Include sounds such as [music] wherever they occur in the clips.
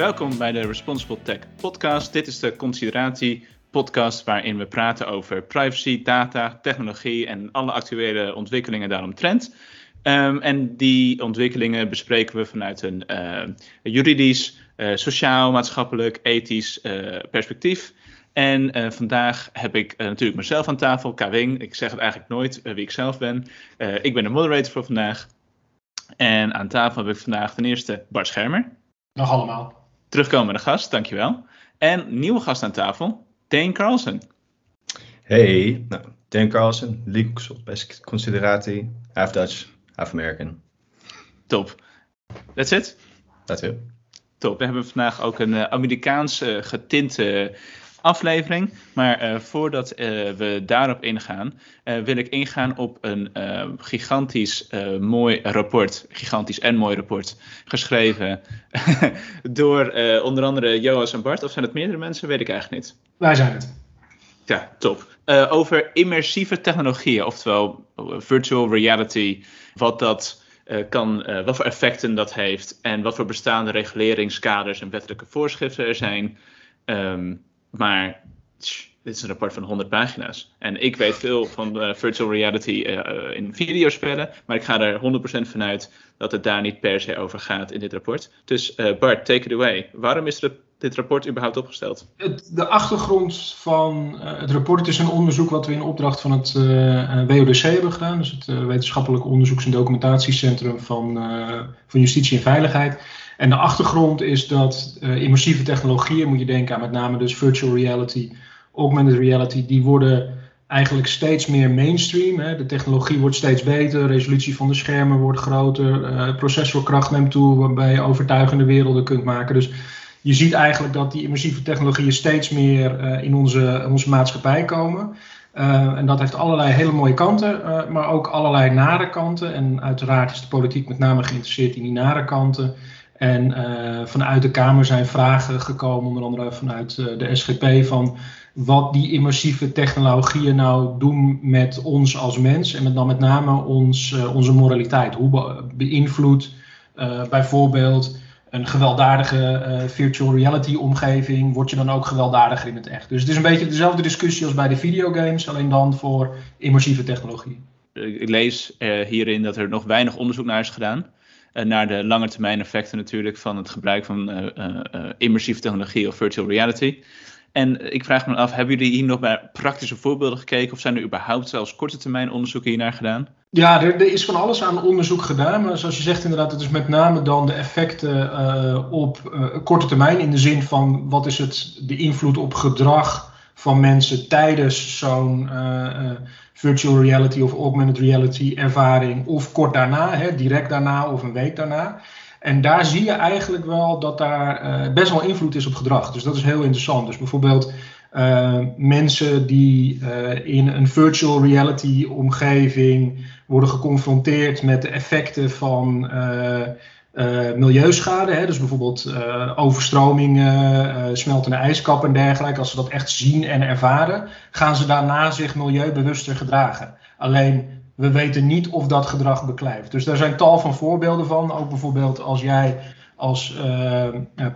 Welkom bij de Responsible Tech Podcast. Dit is de Consideratie podcast waarin we praten over privacy, data, technologie en alle actuele ontwikkelingen daaromtrent. Um, en die ontwikkelingen bespreken we vanuit een uh, juridisch, uh, sociaal, maatschappelijk, ethisch uh, perspectief. En vandaag heb ik natuurlijk mezelf aan tafel, Kawing. Ik zeg het eigenlijk nooit wie ik zelf ben. ik ben de moderator voor vandaag. En aan tafel heb ik vandaag ten eerste Bart Schermer. Nog allemaal. Terugkomende gast, dankjewel. En nieuwe gast aan tafel, Dane Carlson. Hey, nou, Dane Carlson, legal best consideratie, half Dutch, half American. Top. That's it? That's it. Top. We hebben vandaag ook een uh, Amerikaans uh, getinte aflevering. Maar uh, voordat uh, we daarop ingaan, uh, wil ik ingaan op een gigantisch mooi rapport. Gigantisch en mooi rapport. Geschreven [laughs] door onder andere Joas en Bart. Of zijn het meerdere mensen? Weet ik eigenlijk niet. Wij zijn het. Ja, top. over immersieve technologieën, oftewel virtual reality. Wat dat kan, wat voor effecten dat heeft. En wat voor bestaande reguleringskaders en wettelijke voorschriften er zijn. Um, maar dit is een rapport van 100 pagina's. En ik weet veel van uh, virtual reality uh, in videospellen, maar ik ga er 100% vanuit dat het daar niet per se over gaat in dit rapport. Dus Bart, take it away. Waarom is dit rapport überhaupt opgesteld? Het, de achtergrond van het rapport is een onderzoek wat we in opdracht van het WODC hebben gedaan. Dus het Wetenschappelijk Onderzoeks- en Documentatiecentrum van, van Justitie en Veiligheid. En de achtergrond is dat uh, immersieve technologieën, moet je denken aan met name dus virtual reality, augmented reality, die worden eigenlijk steeds meer mainstream. Hè. De technologie wordt steeds beter, resolutie van de schermen wordt groter, uh, processorkracht neemt toe, waarbij je overtuigende werelden kunt maken. Dus je ziet eigenlijk dat die immersieve technologieën steeds meer uh, in, onze, onze maatschappij komen. En dat heeft allerlei hele mooie kanten, maar ook allerlei nare kanten. En uiteraard is de politiek met name geïnteresseerd in die nare kanten. En uh, vanuit de Kamer zijn vragen gekomen, onder andere vanuit uh, de SGP, van wat die immersieve technologieën nou doen met ons als mens en met, dan met name ons, uh, onze moraliteit. Hoe be beïnvloedt bijvoorbeeld een gewelddadige virtual reality omgeving, word je dan ook gewelddadiger in het echt. Dus het is een beetje dezelfde discussie als bij de videogames, alleen dan voor immersieve technologie. Ik lees hierin dat er nog weinig onderzoek naar is gedaan. Uh, naar de lange termijn effecten natuurlijk van het gebruik van uh, uh, immersieve technologie of virtual reality. En ik vraag me af, hebben jullie hier nog bij praktische voorbeelden gekeken of zijn er überhaupt zelfs korte termijn onderzoeken hiernaar gedaan? Ja, er, er, is van alles aan onderzoek gedaan, maar zoals je zegt inderdaad, het is met name dan de effecten op korte termijn in de zin van wat is het, de invloed op gedrag van mensen tijdens zo'n virtual reality of augmented reality ervaring of kort daarna, hè, direct daarna of een week daarna. En daar zie je eigenlijk wel dat daar uh, best wel invloed is op gedrag. Dus dat is heel interessant. Dus bijvoorbeeld uh, mensen die uh, in een virtual reality omgeving worden geconfronteerd met de effecten van uh, milieuschade, hè, dus bijvoorbeeld uh, overstromingen, uh, smeltende ijskappen en dergelijke, als ze dat echt zien en ervaren, gaan ze daarna zich milieubewuster gedragen. Alleen we weten niet of dat gedrag beklijft. Dus daar zijn tal van voorbeelden van. Ook bijvoorbeeld als jij als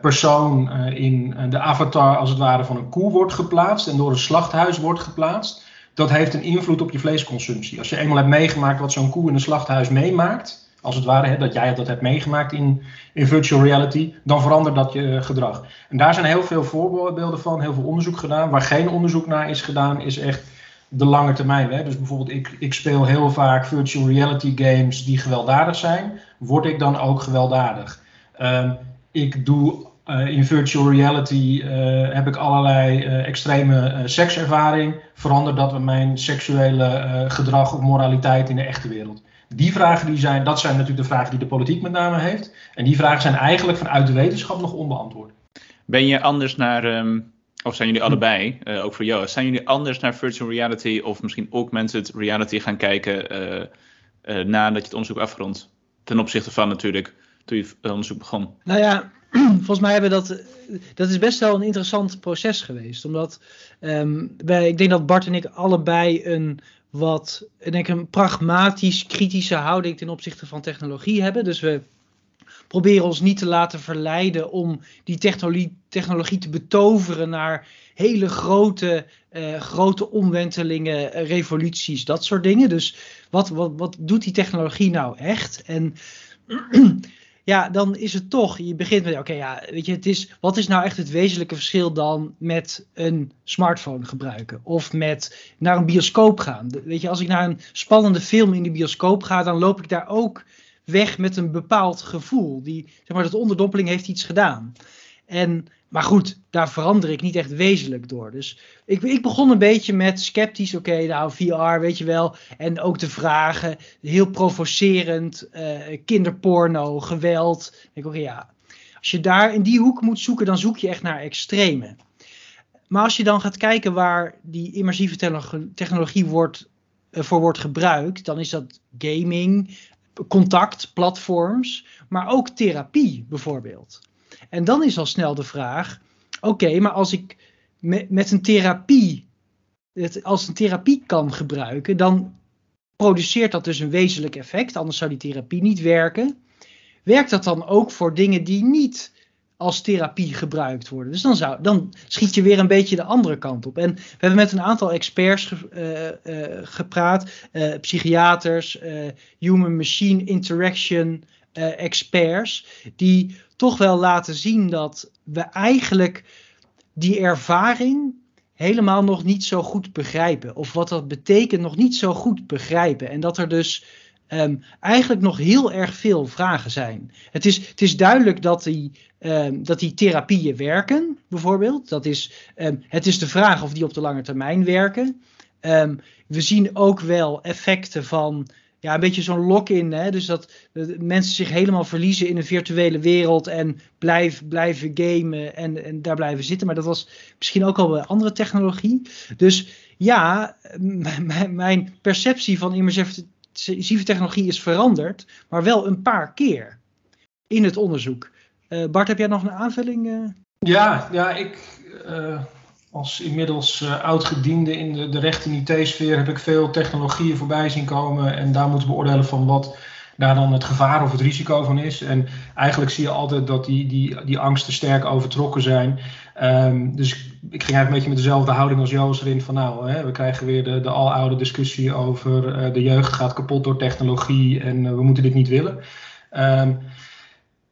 persoon in de avatar als het ware van een koe wordt geplaatst en door een slachthuis wordt geplaatst. Dat heeft een invloed op je vleesconsumptie. Als je eenmaal hebt meegemaakt wat zo'n koe in een slachthuis meemaakt, als het ware, hè, dat jij dat hebt meegemaakt in, in virtual reality, dan verandert dat je gedrag. En daar zijn heel veel voorbeelden van, heel veel onderzoek gedaan. Waar geen onderzoek naar is gedaan, is echt de lange termijn. Hè. Dus bijvoorbeeld, ik, ik speel heel vaak virtual reality games die gewelddadig zijn. Word ik dan ook gewelddadig? Um, ik doe uh, in virtual reality uh, heb ik allerlei extreme sekservaring. Verandert dat mijn seksuele gedrag of moraliteit in de echte wereld? Die vragen die zijn, dat zijn natuurlijk de vragen die de politiek met name heeft. En die vragen zijn eigenlijk vanuit de wetenschap nog onbeantwoord. Ben je anders naar, um, of zijn jullie allebei, uh, ook voor jou, zijn jullie anders naar virtual reality of misschien augmented reality gaan kijken uh, uh, nadat je het onderzoek afrondt? Ten opzichte van natuurlijk toen je het onderzoek begon. Nou ja, [clears throat] volgens mij hebben dat. Dat is best wel een interessant proces geweest. Omdat um, wij, ik denk dat Bart en ik allebei een wat denk een pragmatisch kritische houding ten opzichte van technologie hebben. Dus we proberen ons niet te laten verleiden om die technologie, technologie te betoveren naar hele grote, uh, grote omwentelingen, revoluties, dat soort dingen. Dus wat, wat, wat doet die technologie nou echt? En [clears throat] ja, dan is het toch, je begint met, oké, ja, weet je, het is, wat is nou echt het wezenlijke verschil dan met een smartphone gebruiken? Of met naar een bioscoop gaan? Weet je, als ik naar een spannende film in de bioscoop ga, dan loop ik daar ook weg met een bepaald gevoel. Die, zeg maar, dat onderdoppeling heeft iets gedaan. En maar goed, daar verander ik niet echt wezenlijk door. Dus ik, ik begon een beetje met sceptisch. Oké, nou, VR, weet je wel. En ook de vragen, heel provocerend. Uh, kinderporno, geweld. Ik oké, ja. Als je daar in die hoek moet zoeken, dan zoek je echt naar extreme. Maar als je dan gaat kijken waar die immersieve technologie wordt, uh, voor wordt gebruikt, dan is dat gaming, contact, platforms, maar ook therapie bijvoorbeeld. En dan is al snel de vraag: oké, maar als ik met, een therapie, het als een therapie kan gebruiken, dan produceert dat dus een wezenlijk effect, anders zou die therapie niet werken. Werkt dat dan ook voor dingen die niet als therapie gebruikt worden? Dus dan, zou, dan schiet je weer een beetje de andere kant op. En we hebben met een aantal experts uh, uh, gepraat, uh, psychiaters, human-machine interaction experts, die toch wel laten zien dat we eigenlijk die ervaring helemaal nog niet zo goed begrijpen. Of wat dat betekent nog niet zo goed begrijpen. En dat er dus um, eigenlijk nog heel erg veel vragen zijn. Het is, het is duidelijk dat die, um, dat die therapieën werken, bijvoorbeeld. Dat is, um, het is de vraag of die op de lange termijn werken. we zien ook wel effecten van ja, een beetje zo'n lock-in. Dus dat, mensen zich helemaal verliezen in een virtuele wereld en blijf, blijven gamen en, en daar blijven zitten. Maar dat was misschien ook al bij andere technologie. Dus ja, mijn perceptie van immersieve technologie is veranderd, maar wel een paar keer in het onderzoek. Uh, Bart, heb jij nog een aanvulling? Uh? Ja, ja, ik. Uh als inmiddels uh, oud-gediende in de, de recht- en IT-sfeer heb ik veel technologieën voorbij zien komen. En daar moeten beoordelen van wat daar dan het gevaar of het risico van is. En eigenlijk zie je altijd dat die, die, die angsten sterk overtrokken zijn. Um, dus ik ging eigenlijk een beetje met dezelfde houding als Joost erin van nou, hè, we krijgen weer de, de aloude discussie over uh, de jeugd gaat kapot door technologie en uh, we moeten dit niet willen. Um,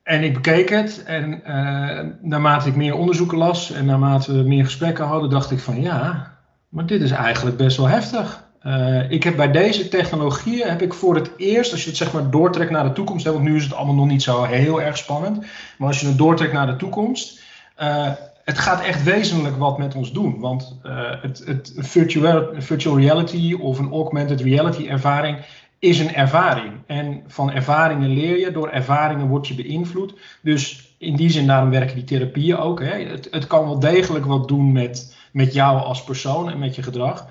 en ik bekeek het en uh, naarmate ik meer onderzoeken las en naarmate we meer gesprekken hadden, dacht ik van ja, maar dit is eigenlijk best wel heftig. Uh, ik heb bij deze technologieën heb ik voor het eerst, als je het zeg maar doortrekt naar de toekomst, want nu is het allemaal nog niet zo heel erg spannend, maar als je het doortrekt naar de toekomst, uh, het gaat echt wezenlijk wat met ons doen. Want het, het virtual, virtual reality of een augmented reality ervaring is een ervaring. En van ervaringen leer je, door ervaringen word je beïnvloed. Dus in die zin, daarom werken die therapieën ook. Hè. Het, het kan wel degelijk wat doen met, met jou als persoon en met je gedrag.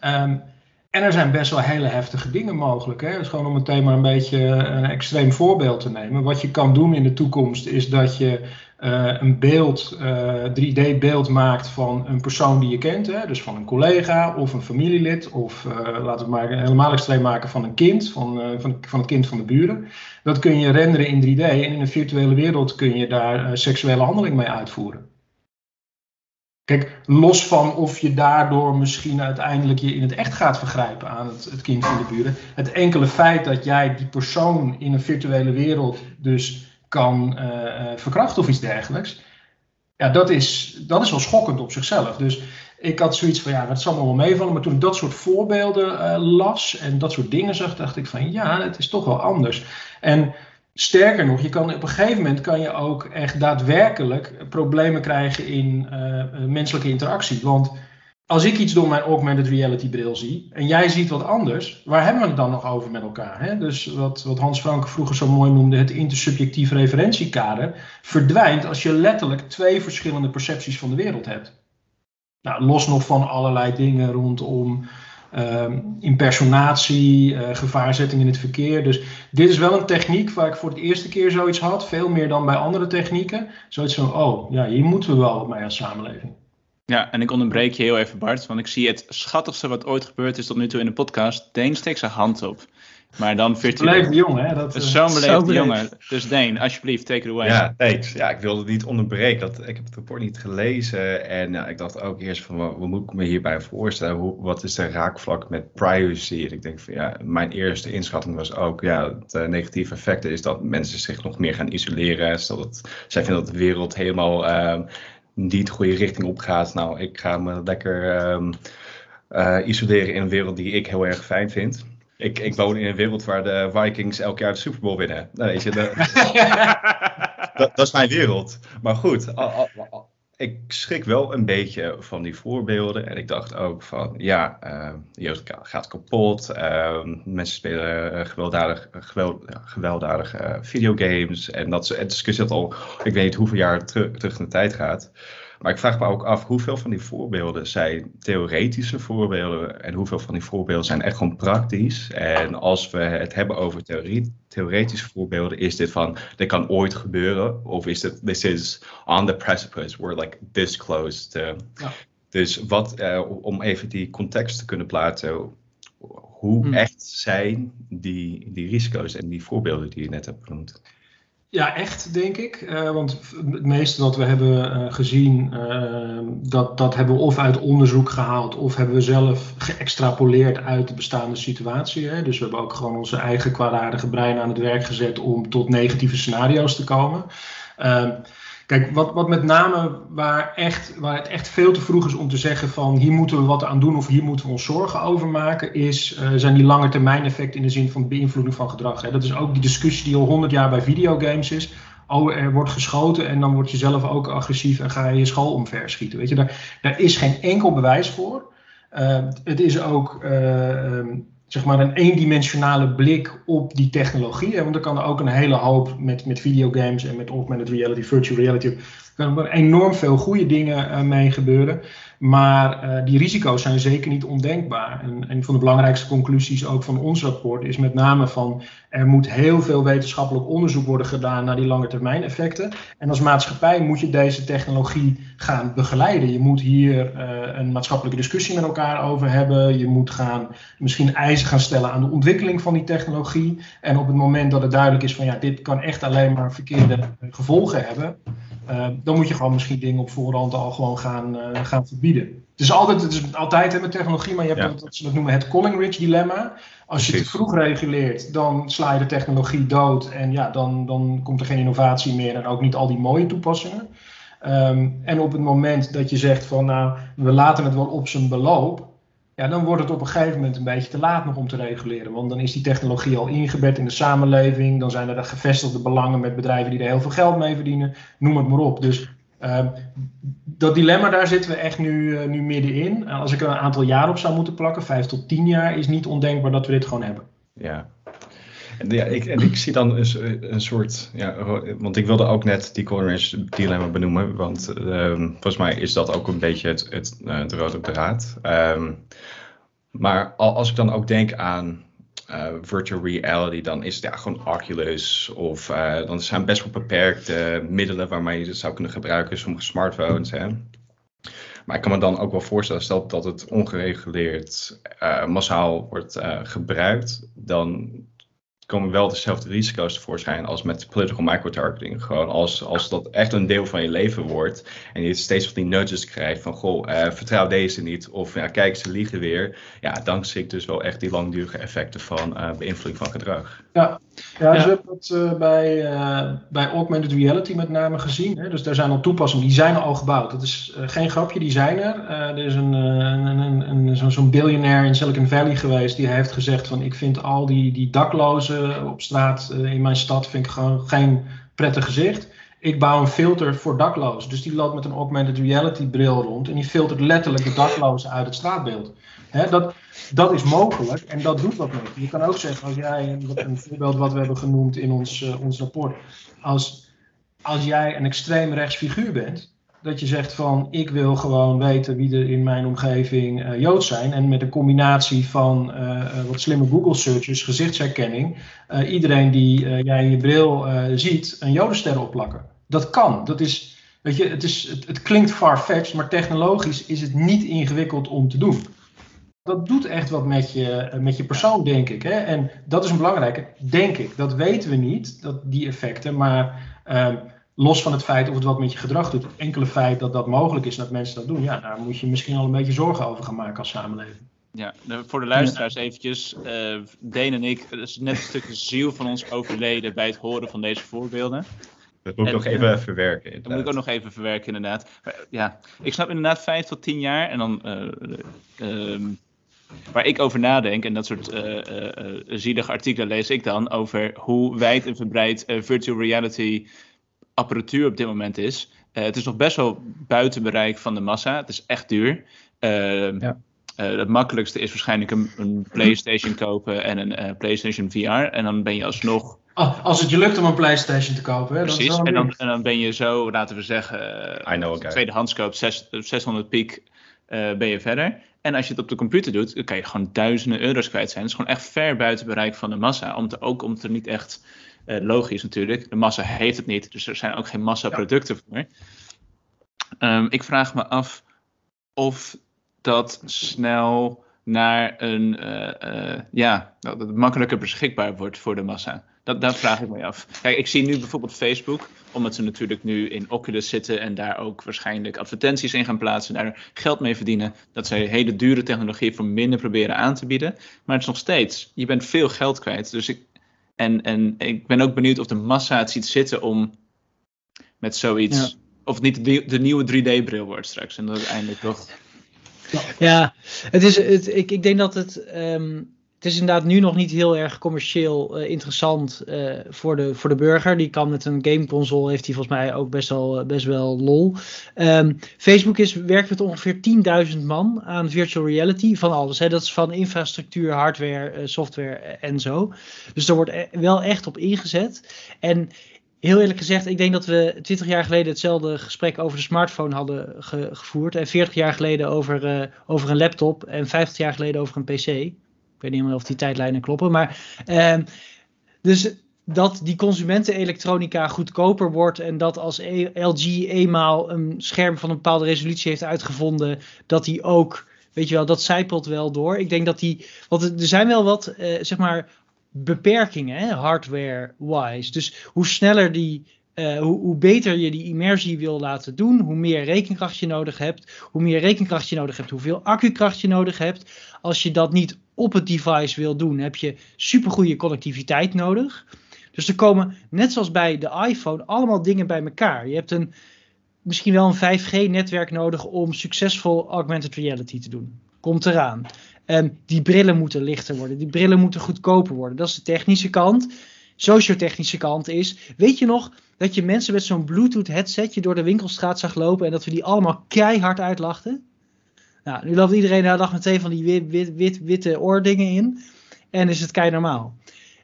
Um, en er zijn best wel hele heftige dingen mogelijk. Hè? Dus gewoon om het thema een beetje een extreem voorbeeld te nemen. Wat je kan doen in de toekomst is dat je uh, een beeld, uh, eh, 3D-beeld maakt van een persoon die je kent. Hè? Dus van een collega of een familielid. Of uh, laten we maar helemaal extreem maken van een kind, van, van, van het kind van de buren. Dat kun je renderen in 3D. En in een virtuele wereld kun je daar seksuele handeling mee uitvoeren. Kijk, los van of je daardoor misschien uiteindelijk je in het echt gaat vergrijpen aan het, het, kind van de buren. Het enkele feit dat jij die persoon in een virtuele wereld dus kan uh, verkrachten of iets dergelijks. Ja, dat is, dat is wel schokkend op zichzelf. Dus ik had zoiets van, ja, dat zal me wel meevallen. Maar toen ik dat soort voorbeelden uh, las en dat soort dingen zag, dacht ik van, ja, het is toch wel anders. En Sterker nog, je kan, op een gegeven moment kan je ook echt daadwerkelijk problemen krijgen in menselijke interactie. Want als ik iets door mijn augmented reality bril zie en jij ziet wat anders, waar hebben we het dan nog over met elkaar? Hè? Dus wat, wat Hans Franke vroeger zo mooi noemde, het intersubjectief referentiekader, verdwijnt als je letterlijk twee verschillende percepties van de wereld hebt. Nou, los nog van allerlei dingen rondom Ehm, impersonatie, uh, gevaarzetting in het verkeer. Dus dit is wel een techniek waar ik voor het eerste keer zoiets had, veel meer dan bij andere technieken. Zoiets van, oh ja, hier moeten we wel mee als samenleving. Ja, en ik onderbreek je heel even Bart, want ik zie het schattigste wat ooit gebeurd is tot nu toe in de podcast. Deen steekt zijn hand op. Maar dan virtueel. Beleefde jongen, hè? Dat, eh, Zo'n Zo beleefde beleefd. jongen. Dus Dane, alsjeblieft, take it away. Ja, thanks. Ja, ik wilde het niet onderbreken. Dat, ik heb het rapport niet gelezen. En ja, ik dacht ook eerst van, wat, wat moet ik me hierbij voorstellen? Hoe, wat is de raakvlak met privacy? En ik denk van, ja, mijn eerste inschatting was ook, ja, het eh, negatieve effecten is dat mensen zich nog meer gaan isoleren. Zodat zij vinden dat de wereld helemaal ehm, niet de goede richting op gaat. Nou, ik ga me lekker ehm, eh, isoleren in een wereld die ik heel erg fijn vind. Ik, ik woon in een wereld waar de Vikings elk jaar de Super Bowl winnen. Nou, weet je, de, [laughs] dat, dat is mijn wereld. Maar goed, al- al- al- ik schrik wel een beetje van die voorbeelden. En ik dacht ook van, ja, eh, de jeugd gaat kapot. eh, mensen spelen eh, gewelddadig, geweld, gewelddadige eh, videogames. En dat een discussie dat al, ik weet niet hoeveel jaar teru- terug in de tijd gaat. Maar ik vraag me ook af hoeveel van die voorbeelden zijn theoretische voorbeelden en hoeveel van die voorbeelden zijn echt gewoon praktisch. En als we het hebben over theorie, theoretische voorbeelden, is dit van dit kan ooit gebeuren of is dit this is on the precipice, we're like this close to. Ja. Dus wat, eh, om even die context te kunnen plaatsen, hoe Hmm. echt zijn die, die risico's en die voorbeelden die je net hebt genoemd? Ja, echt, denk ik. Eh, want het meeste wat we hebben eh, gezien, eh, dat, dat hebben we of uit onderzoek gehaald, of hebben we zelf geëxtrapoleerd uit de bestaande situatie. Hè? Dus we hebben ook gewoon onze eigen kwaadaardige brein aan het werk gezet om tot negatieve scenario's te komen. Eh, kijk, wat, wat met name waar, echt, waar het echt veel te vroeg is om te zeggen van hier moeten we wat aan doen of hier moeten we ons zorgen over maken, is, eh, zijn die lange termijn effecten in de zin van beïnvloeding van gedrag. Hè? Dat is ook die discussie die al honderd jaar bij videogames is. Oh, er wordt geschoten en dan word je zelf ook agressief en ga je je school omver schieten. Weet je, daar, daar is geen enkel bewijs voor. Uh, het is ook uh, um, zeg maar een eendimensionale blik op die technologie. Want er kan er ook een hele hoop met, met videogames en met augmented reality, virtual reality. Er kunnen enorm veel goede dingen uh, mee gebeuren. Maar uh, die risico's zijn zeker niet ondenkbaar. En een van de belangrijkste conclusies ook van ons rapport is met name van er moet heel veel wetenschappelijk onderzoek worden gedaan naar die lange termijn effecten. En als maatschappij moet je deze technologie gaan begeleiden. Je moet hier uh, een maatschappelijke discussie met elkaar over hebben. Je moet gaan, misschien eisen gaan stellen aan de ontwikkeling van die technologie. En op het moment dat het duidelijk is van ja, dit kan echt alleen maar verkeerde gevolgen hebben. Uh, dan moet je gewoon misschien dingen op voorhand al gewoon gaan, uh, gaan verbieden. Het is altijd, het is altijd hè, met technologie, maar je hebt Ja. wat, ze dat noemen het Collingridge dilemma. Als je te vroeg reguleert, dan sla je de technologie dood en ja, dan, dan komt er geen innovatie meer en ook niet al die mooie toepassingen. Um, en op het moment dat je zegt van nou, we laten het wel op zijn beloop, ja, dan wordt het op een gegeven moment een beetje te laat nog om te reguleren. Want dan is die technologie al ingebed in de samenleving. Dan zijn er de gevestigde belangen met bedrijven die er heel veel geld mee verdienen. Noem het maar op. Dus uh, dat dilemma, daar zitten we echt nu, uh, nu middenin. Als ik er een aantal jaar op zou moeten plakken, vijf tot tien jaar, is niet ondenkbaar dat we dit gewoon hebben. Ja. Ja, ik, en ik zie dan een, een soort, ja, want ik wilde ook net die Coleridge dilemma benoemen, want um, volgens mij is dat ook een beetje het, het, de rode draad. Um, maar als ik dan ook denk aan uh, virtual reality, dan is het ja, gewoon Oculus of uh, dan zijn best wel beperkte middelen waarmee je het zou kunnen gebruiken, sommige smartphones. Hè. Maar ik kan me dan ook wel voorstellen, stel dat het ongereguleerd massaal wordt gebruikt, dan komen wel dezelfde risico's tevoorschijn als met political microtargeting. Gewoon als, als dat echt een deel van je leven wordt en je steeds van die nudges krijgt van goh, uh, vertrouw deze niet of ja, kijk ze liegen weer. Ja, dan zie ik dus wel echt die langdurige effecten van uh, beïnvloeding van gedrag. Ja, ja, dus ja. we hebben dat uh, bij, uh, bij augmented reality met name gezien. Hè? Dus daar zijn al toepassingen, die zijn al gebouwd. Dat is uh, geen grapje, die zijn er. er is een, een, een, een, zo'n zo biljonair in Silicon Valley geweest die heeft gezegd van ik vind al die, die daklozen op straat in mijn stad vind ik gewoon geen prettig gezicht. Ik bouw een filter voor daklozen. Dus die loopt met een augmented reality bril rond en die filtert letterlijk de daklozen uit het straatbeeld. Dat, dat is mogelijk en dat doet wat met je. Kan ook zeggen, als jij, een voorbeeld wat we hebben genoemd in ons, uh, ons rapport, als, als jij een extreem rechts figuur bent, dat je zegt van ik wil gewoon weten wie er in mijn omgeving uh, Joods zijn en met een combinatie van uh, wat slimme Google searches, gezichtsherkenning, iedereen die jij in je bril ziet, een Jodenster opplakken. Dat kan. Dat is, weet je, het, is, het, het klinkt far-fetched, maar technologisch is het niet ingewikkeld om te doen. Dat doet echt wat met je, met je persoon, denk ik. Hè? En dat is een belangrijke, denk ik. Dat weten we niet, dat, die effecten. Maar ehm, los van het feit of het wat met je gedrag doet, het enkele feit dat dat mogelijk is, dat mensen dat doen, ja, daar moet je misschien al een beetje zorgen over gaan maken als samenleving. Ja, voor de luisteraars eventjes. Uh, Deen en ik, er is net een stukje ziel van ons overleden bij het horen van deze voorbeelden. Dat moet ik nog even verwerken. Inderdaad. Dat moet ik ook nog even verwerken, inderdaad. Maar, ja, ik snap inderdaad vijf tot tien jaar. En dan, uh, waar ik over nadenk, en dat soort uh, zielige artikelen lees ik dan, over hoe wijd en verbreid virtual reality apparatuur op dit moment is. het is nog best wel buiten bereik van de massa. Het is echt duur. Ehm, ja. het makkelijkste is waarschijnlijk een, een PlayStation kopen en een PlayStation VR. En dan ben je alsnog Oh, als het je lukt om een PlayStation te kopen. Hè, Precies, en, dan, en dan ben je zo, laten we zeggen, I know tweedehands koopt, 600 piek, uh, ben je verder. En als je het op de computer doet, dan kan je gewoon duizenden euro's kwijt zijn. Dat is gewoon echt ver buiten bereik van de massa. Om te, ook omdat er niet echt, uh, logisch natuurlijk, de massa heeft het niet. Dus er zijn ook geen massaproducten voor. Um, ik vraag me af of dat snel naar een, uh, ja, dat het makkelijker beschikbaar wordt voor de massa. Dat, daar vraag ik me af. Kijk, ik zie nu bijvoorbeeld Facebook, omdat ze natuurlijk nu in Oculus zitten en daar ook waarschijnlijk advertenties in gaan plaatsen, daar geld mee verdienen, dat zij hele dure technologie voor minder proberen aan te bieden. Maar het is nog steeds, je bent veel geld kwijt. Dus ik, en, en ik ben ook benieuwd of de massa het ziet zitten om met zoiets, of het niet de, de nieuwe 3D-bril wordt straks. En dat uiteindelijk toch. Ja, het is, het, ik, ik denk dat het. Ehm, het is inderdaad nu nog niet heel erg commercieel uh, interessant uh, voor, de, voor de burger. Die kan met een gameconsole, heeft hij volgens mij ook best wel, eh, best wel lol. Um, Facebook is, werkt met ongeveer 10.000 man aan virtual reality van alles. Hè. Dat is van infrastructuur, hardware, software en zo. Dus er wordt e wel echt op ingezet. En heel eerlijk gezegd, ik denk dat we 20 jaar geleden hetzelfde gesprek over de smartphone hadden ge gevoerd. En 40 jaar geleden over, over een laptop. En 50 jaar geleden over een PC weet niet meer of die tijdlijnen kloppen. Maar uh, dus dat die consumentenelektronica goedkoper wordt en dat als e- LG eenmaal een scherm van een bepaalde resolutie heeft uitgevonden, dat die ook, weet je wel, dat zijpelt wel door. Ik denk dat die, want er zijn wel wat, uh, zeg maar, beperkingen, hardware-wise. Dus hoe sneller die uh, hoe, hoe, beter je die immersie wil laten doen, hoe meer rekenkracht je nodig hebt. Hoe meer rekenkracht je nodig hebt, hoeveel accukracht je nodig hebt. Als je dat niet op het device wil doen, heb je supergoeie connectiviteit nodig. Dus er komen, net zoals bij de iPhone, allemaal dingen bij elkaar. Je hebt een, misschien wel een 5G-netwerk nodig om succesvol augmented reality te doen. Komt eraan. Um, die brillen moeten lichter worden, die brillen moeten goedkoper worden. Dat is de technische kant. Sociotechnische kant is, weet je nog dat je mensen met zo'n Bluetooth headsetje door de winkelstraat zag lopen en dat we die allemaal keihard uitlachten? Nou, nu loopt iedereen de dag meteen van die wit, wit, wit, witte oordingen in. En is het kei normaal.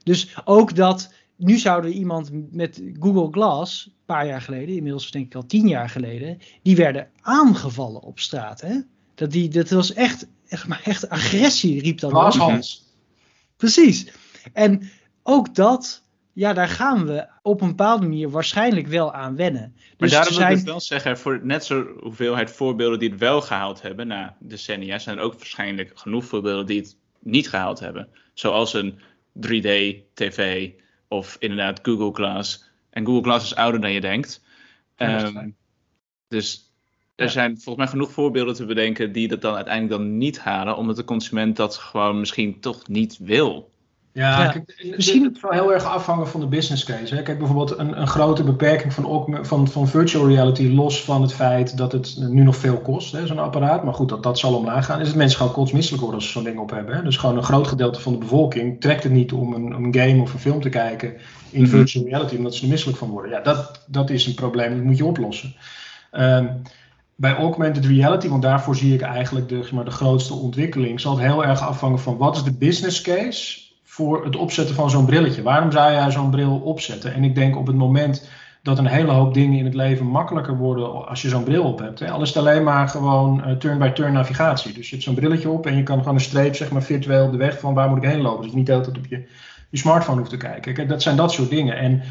Dus ook dat, nu zouden iemand met Google Glass, een paar jaar geleden, inmiddels denk ik al tien jaar geleden, die werden aangevallen op straat. Hè? Dat, die, dat was echt, echt, maar echt agressie, riep. Hans. Precies. En ook dat ja, daar gaan we op een bepaalde manier waarschijnlijk wel aan wennen. Dus maar daarom zijn... wil ik wel zeggen, voor net zo hoeveelheid voorbeelden die het wel gehaald hebben na decennia, zijn er ook waarschijnlijk genoeg voorbeelden die het niet gehaald hebben. Zoals een 3D-tv of inderdaad Google Glass. En Google Glass is ouder dan je denkt. Um, dus er zijn volgens mij genoeg voorbeelden te bedenken die dat dan uiteindelijk dan niet halen, omdat de consument dat gewoon misschien toch niet wil. Ja, ja. Kijk, misschien het wel heel erg afhangen van de business case. Hè. Kijk, bijvoorbeeld een, een grote beperking van, van, van virtual reality, los van het feit dat het nu nog veel kost, zo'n apparaat. Maar goed, dat, dat zal omlaag gaan. Is dat mensen gewoon kotsmisselijk worden als ze zo'n ding op hebben. Hè. Dus gewoon een groot gedeelte van de bevolking trekt het niet om een, een game of een film te kijken in mhm. virtual reality, omdat ze er misselijk van worden. Ja, dat, dat is een probleem, dat moet je oplossen. Um, bij augmented reality, want daarvoor zie ik eigenlijk de, maar, de grootste ontwikkeling, zal het heel erg afhangen van wat is de business case voor het opzetten van zo'n brilletje. Waarom zou jij zo'n bril opzetten? En ik denk op het moment dat een hele hoop dingen in het leven makkelijker worden als je zo'n bril op hebt. Hè. Is het alleen maar gewoon uh, turn-by-turn navigatie. Dus je hebt zo'n brilletje op en je kan gewoon een streep, zeg maar virtueel de weg van waar moet ik heen lopen. Dus je niet altijd op je, je smartphone hoeft te kijken. Kijk, dat zijn dat soort dingen. En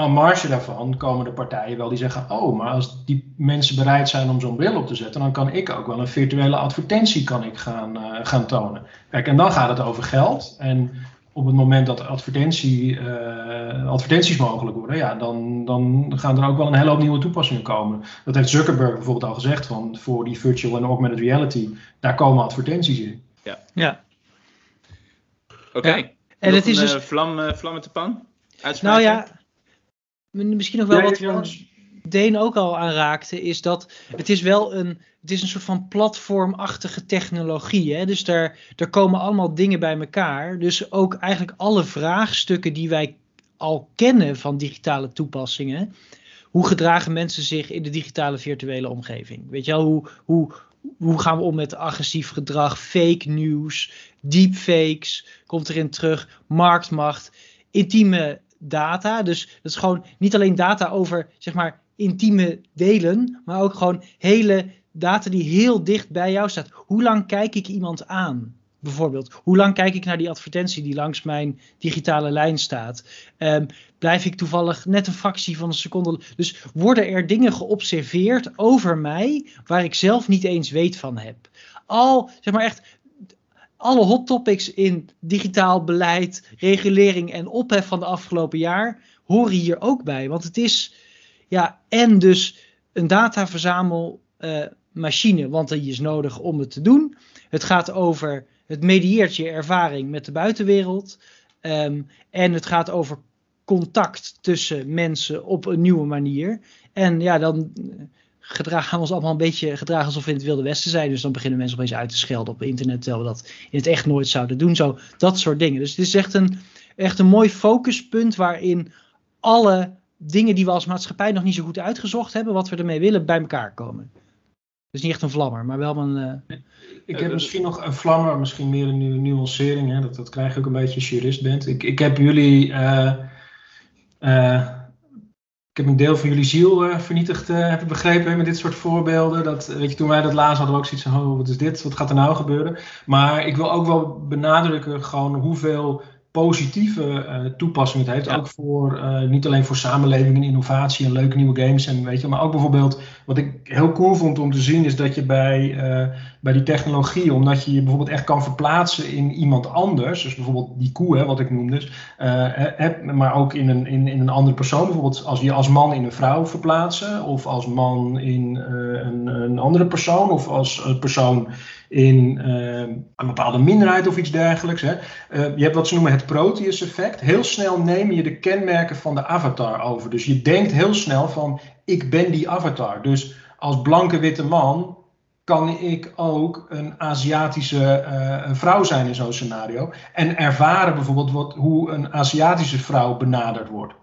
aan marge daarvan komen de partijen wel die zeggen: Oh, maar als die mensen bereid zijn om zo'n bril op te zetten, dan kan ik ook wel een virtuele advertentie kan ik gaan, uh, gaan tonen. Kijk, en dan gaat het over geld. En op het moment dat advertentie, uh, advertenties mogelijk worden, ja, dan, dan gaan er ook wel een hele hoop nieuwe toepassingen komen. Dat heeft Zuckerberg bijvoorbeeld al gezegd: van voor die virtual en augmented reality, daar komen advertenties in. Ja. ja. Oké. Okay. Ja. En het is een, dus. uh, vlam, uh, vlam met de pan? Nou ja, misschien nog wel wat we Deen ook al aanraakte, is dat het is wel een, het is een soort van platformachtige technologie. Hè? Dus daar, daar komen allemaal dingen bij elkaar. Dus ook eigenlijk alle vraagstukken die wij al kennen van digitale toepassingen. Hoe gedragen mensen zich in de digitale virtuele omgeving? Weet je wel, hoe, hoe, hoe gaan we om met agressief gedrag, fake news, deepfakes, komt erin terug, marktmacht, intieme data. Dus dat is gewoon niet alleen data over zeg maar intieme delen, maar ook gewoon hele data die heel dicht bij jou staat. Hoe lang kijk ik iemand aan? Bijvoorbeeld, hoe lang kijk ik naar die advertentie die langs mijn digitale lijn staat? Um, blijf ik toevallig net een fractie van een seconde. Dus worden er dingen geobserveerd over mij waar ik zelf niet eens weet van heb? Al, zeg maar echt, alle hot topics in digitaal beleid, regulering en ophef van de afgelopen jaar horen hier ook bij. Want het is, ja, en dus een dataverzamelmachine, uh, want die is nodig om het te doen. Het gaat over, het medieert je ervaring met de buitenwereld. Um, en het gaat over contact tussen mensen op een nieuwe manier. En ja, dan gedragen we ons allemaal een beetje gedragen alsof we in het Wilde Westen zijn. Dus dan beginnen mensen opeens uit te schelden op internet, terwijl we dat in het echt nooit zouden doen. Zo, dat soort dingen. Dus het is echt een, echt een mooi focuspunt waarin alle dingen die we als maatschappij nog niet zo goed uitgezocht hebben, wat we ermee willen, bij elkaar komen. Dus niet echt een vlammer, maar wel een. Uh... Ik heb misschien nog een vlammer, misschien meer een nu nuancering. Hè? Dat, dat krijg je ook een beetje als je jurist bent. Ik, ik heb jullie. Uh, uh, ik heb een deel van jullie ziel uh, vernietigd, uh, heb ik begrepen, met dit soort voorbeelden. Dat, weet je, toen wij dat lazen hadden we ook zoiets van, oh, wat is dit? Wat gaat er nou gebeuren? Maar ik wil ook wel benadrukken gewoon hoeveel positieve uh, toepassing het heeft. Ja. Ook voor, uh, niet alleen voor samenleving en innovatie en leuke nieuwe games. En weet je, maar ook bijvoorbeeld, wat ik heel cool vond om te zien, is dat je bij, uh, bij die technologie, omdat je je bijvoorbeeld echt kan verplaatsen in iemand anders. Dus bijvoorbeeld die koe, hè, wat ik noemde. Dus, heb, maar ook in een, in, in een andere persoon. Bijvoorbeeld als je als man in een vrouw verplaatsen. Of als man in een, een andere persoon. Of als persoon in uh, een bepaalde minderheid of iets dergelijks. Hè. Uh, je hebt wat ze noemen het Proteus-effect. Heel snel neem je de kenmerken van de avatar over. Dus je denkt heel snel van, ik ben die avatar. Dus als blanke witte man kan ik ook een Aziatische uh, vrouw zijn in zo'n scenario. En ervaren bijvoorbeeld wat, hoe een Aziatische vrouw benaderd wordt.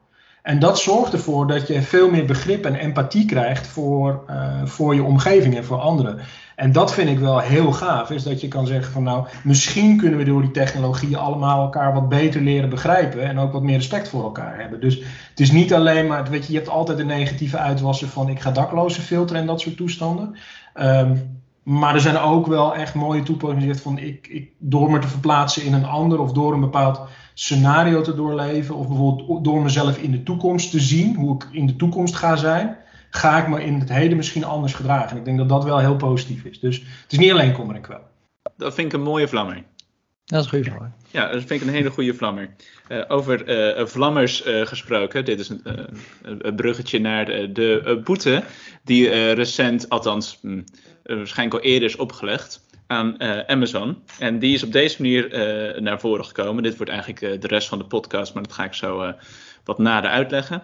En dat zorgt ervoor dat je veel meer begrip en empathie krijgt voor, uh, voor je omgeving en voor anderen. En dat vind ik wel heel gaaf, is dat je kan zeggen van nou, misschien kunnen we door die technologie allemaal elkaar wat beter leren begrijpen en ook wat meer respect voor elkaar hebben. Dus het is niet alleen maar, weet je, je hebt altijd de negatieve uitwassen van ik ga daklozen filteren en dat soort toestanden. Um, maar er zijn ook wel echt mooie toepassingen van ik, ik, door me te verplaatsen in een ander of door een bepaald scenario te doorleven of bijvoorbeeld door mezelf in de toekomst te zien, hoe ik in de toekomst ga zijn ga ik me in het heden misschien anders gedragen. En ik denk dat dat wel heel positief is. Dus het is niet alleen kommer en kwel. Dat vind ik een mooie vlammer. Dat is een goede vlammer. Ja, dat vind ik een hele goede vlammer. Uh, over uh, vlammers uh, gesproken. Dit is een, een bruggetje naar de, de boete die recent, althans hm, waarschijnlijk al eerder is opgelegd aan Amazon. En die is op deze manier naar voren gekomen. Dit wordt eigenlijk de rest van de podcast, maar dat ga ik zo wat nader uitleggen.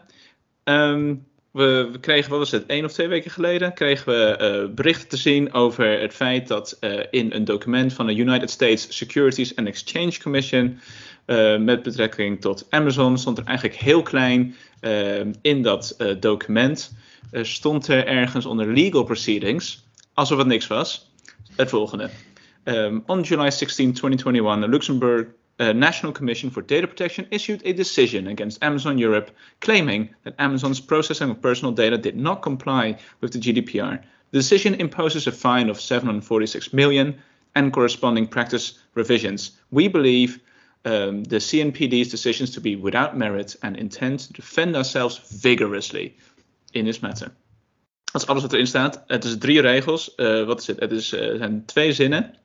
Um, we, we, kregen, wat was het, één of twee weken geleden, kregen we uh, berichten te zien over het feit dat uh, in een document van de United States Securities and Exchange Commission uh, met betrekking tot Amazon stond er eigenlijk heel klein in dat document, stond er ergens onder legal proceedings, alsof het niks was, het volgende. Um, on July 16, 2021, Luxembourg uh, National Commission for Data Protection issued a decision against Amazon Europe claiming that Amazon's processing of personal data did not comply with the GDPR. The decision imposes a fine of 746 million and corresponding practice revisions. We believe um, the CNPD's decisions to be without merit and intend to defend ourselves vigorously in this matter. Dat is alles wat erin staat. Het is drie regels. Uh, wat is het? Het is, uh, zijn twee zinnen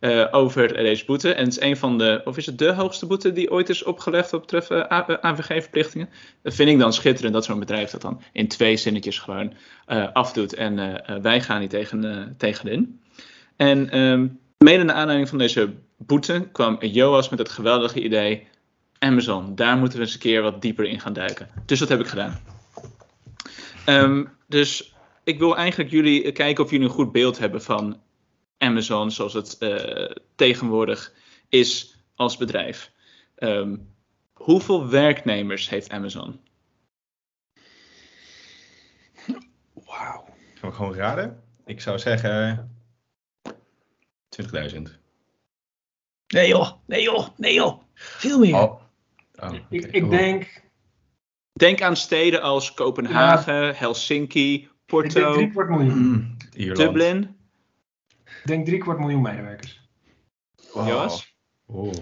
uh, over deze boete. En het is een van de, of is het de hoogste boete die ooit is opgelegd op betreffende AVG-verplichtingen. Dat vind ik dan schitterend dat zo'n bedrijf dat dan in twee zinnetjes gewoon afdoet. En wij gaan niet tegen, tegenin. En um, mede naar aanleiding van deze boete kwam Joas met het geweldige idee: Amazon, daar moeten we eens een keer wat dieper in gaan duiken. Dus dat heb ik gedaan. Um, dus ik wil eigenlijk jullie kijken of jullie een goed beeld hebben van Amazon zoals het uh, tegenwoordig is als bedrijf. Um, hoeveel werknemers heeft Amazon? Wauw. Gaan we gewoon raden? Ik zou zeggen 20.000. Nee joh, nee joh, nee joh. Veel meer. Oh. Oh, okay. ik, ik denk... Denk aan steden als Kopenhagen, ja. Helsinki, Porto, ik. Mm, Dublin. Ik denk drie kwart miljoen medewerkers. Wow. Joas? Oh.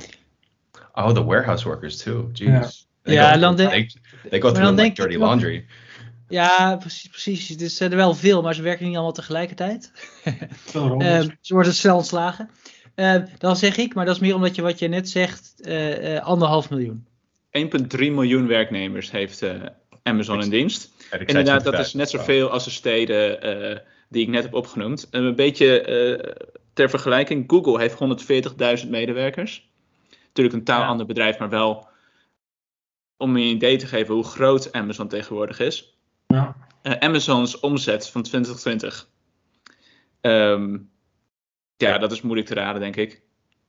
oh, the warehouse workers too. Jeez. Ja, ja dan denk ik. They go through like dirty laundry. Ja, precies, precies. Het zijn er wel veel, maar ze werken niet allemaal tegelijkertijd. [laughs] uh, ze worden snel ontslagen. Uh, dan zeg ik, maar dat is meer omdat je wat je net zegt, uh, anderhalf miljoen. 1,3 miljoen werknemers heeft Amazon in dienst. Inderdaad, dat is net zoveel als de steden die ik net heb opgenoemd. Een beetje ter vergelijking, Google heeft 140.000 medewerkers. Natuurlijk een taal ja. ander bedrijf, maar wel om je een idee te geven hoe groot Amazon tegenwoordig is. Ja. Uh, Amazon's omzet van 2020. Um, ja, dat is moeilijk te raden, denk ik.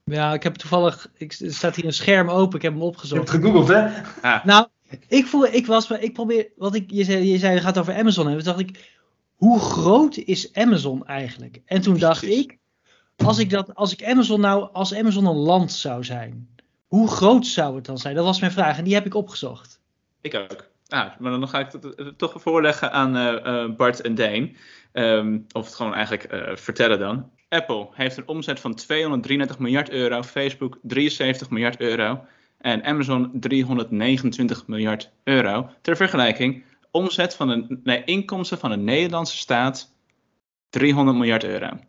Ja, ik heb toevallig. Ik, er staat hier een scherm open. Ik heb hem opgezocht. Je hebt gegoogeld, hè? Ah. Nou, ik voel, ik was, ik probeer, wat ik, je zei, je zei, het gaat over Amazon hebben. Toen dacht ik, hoe groot is Amazon eigenlijk? En toen dacht ik, als ik dat, als ik Amazon nou, als Amazon een land zou zijn, hoe groot zou het dan zijn? Dat was mijn vraag en die heb ik opgezocht. Ik ook. Ah, maar dan ga ik het toch voorleggen aan uh, Bart en Deen. Um, of het gewoon eigenlijk uh, vertellen dan. Apple heeft een omzet van 233 miljard euro, Facebook 73 miljard euro en Amazon 329 miljard euro. Ter vergelijking, omzet van een, nee, inkomsten van een Nederlandse staat 300 miljard euro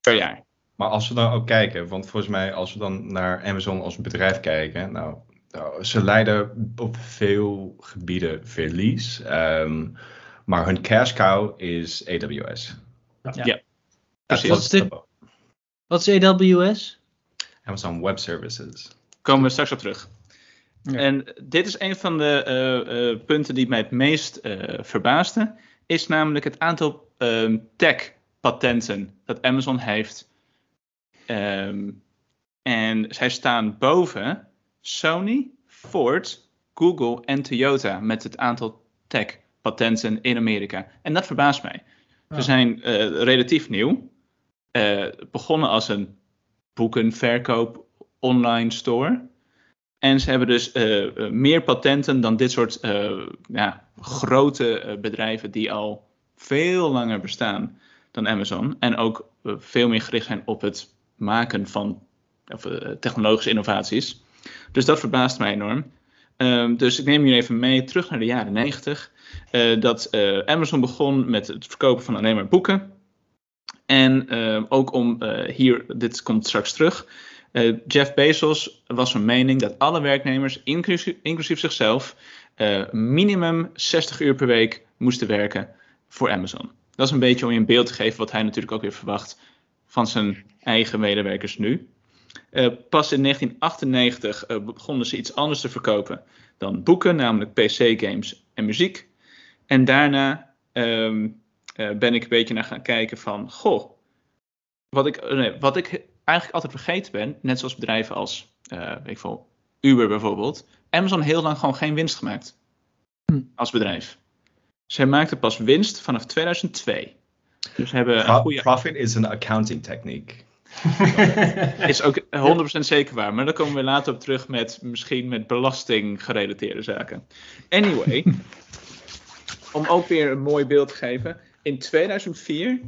per jaar. Maar als we dan ook kijken, want volgens mij als we dan naar Amazon als bedrijf kijken, nou, nou ze leiden op veel gebieden verlies, um, maar hun cash cow is AWS. Ja. ja. Precies. Wat is, de, wat is AWS? Amazon Web Services. Komen we straks op terug. Ja. En dit is een van de uh, uh, punten die mij het meest uh, verbaasde. Is namelijk het aantal ehm, tech-patenten dat Amazon heeft. Um, en zij staan boven Sony, Ford, Google en Toyota met het aantal tech-patenten in Amerika. En dat verbaast mij. Ze zijn relatief nieuw. Uh, begonnen als een boekenverkoop online store. En ze hebben dus uh, meer patenten dan dit soort uh, ja, grote bedrijven die al veel langer bestaan dan Amazon. En ook veel meer gericht zijn op het maken van of, technologische innovaties. Dus dat verbaast mij enorm. Ehm, dus ik neem jullie even mee terug naar de jaren 90. dat Amazon begon met het verkopen van alleen maar boeken. En uh, ook om hier, dit komt straks terug. Uh, Jeff Bezos was van mening dat alle werknemers, inclusief, zichzelf, minimum 60 uur per week moesten werken voor Amazon. Dat is een beetje om je een beeld te geven wat hij natuurlijk ook weer verwacht van zijn eigen medewerkers nu. pas in 1998 begonnen ze iets anders te verkopen dan boeken, namelijk PC-games en muziek. En daarna uh, ben ik een beetje naar gaan kijken van, goh, wat ik, eh, nee, wat ik eigenlijk altijd vergeten ben, net zoals bedrijven als, uh, weet ik veel, Uber bijvoorbeeld, Amazon heel lang gewoon geen winst gemaakt hm. als bedrijf. Zij maakten pas winst vanaf 2002. Dus hebben Pro goede... Profit is een accounting techniek. [laughs] is ook 100% zeker waar. Maar daar komen we later op terug met misschien met belasting gerelateerde zaken. Anyway, [laughs] om ook weer een mooi beeld te geven in 2004,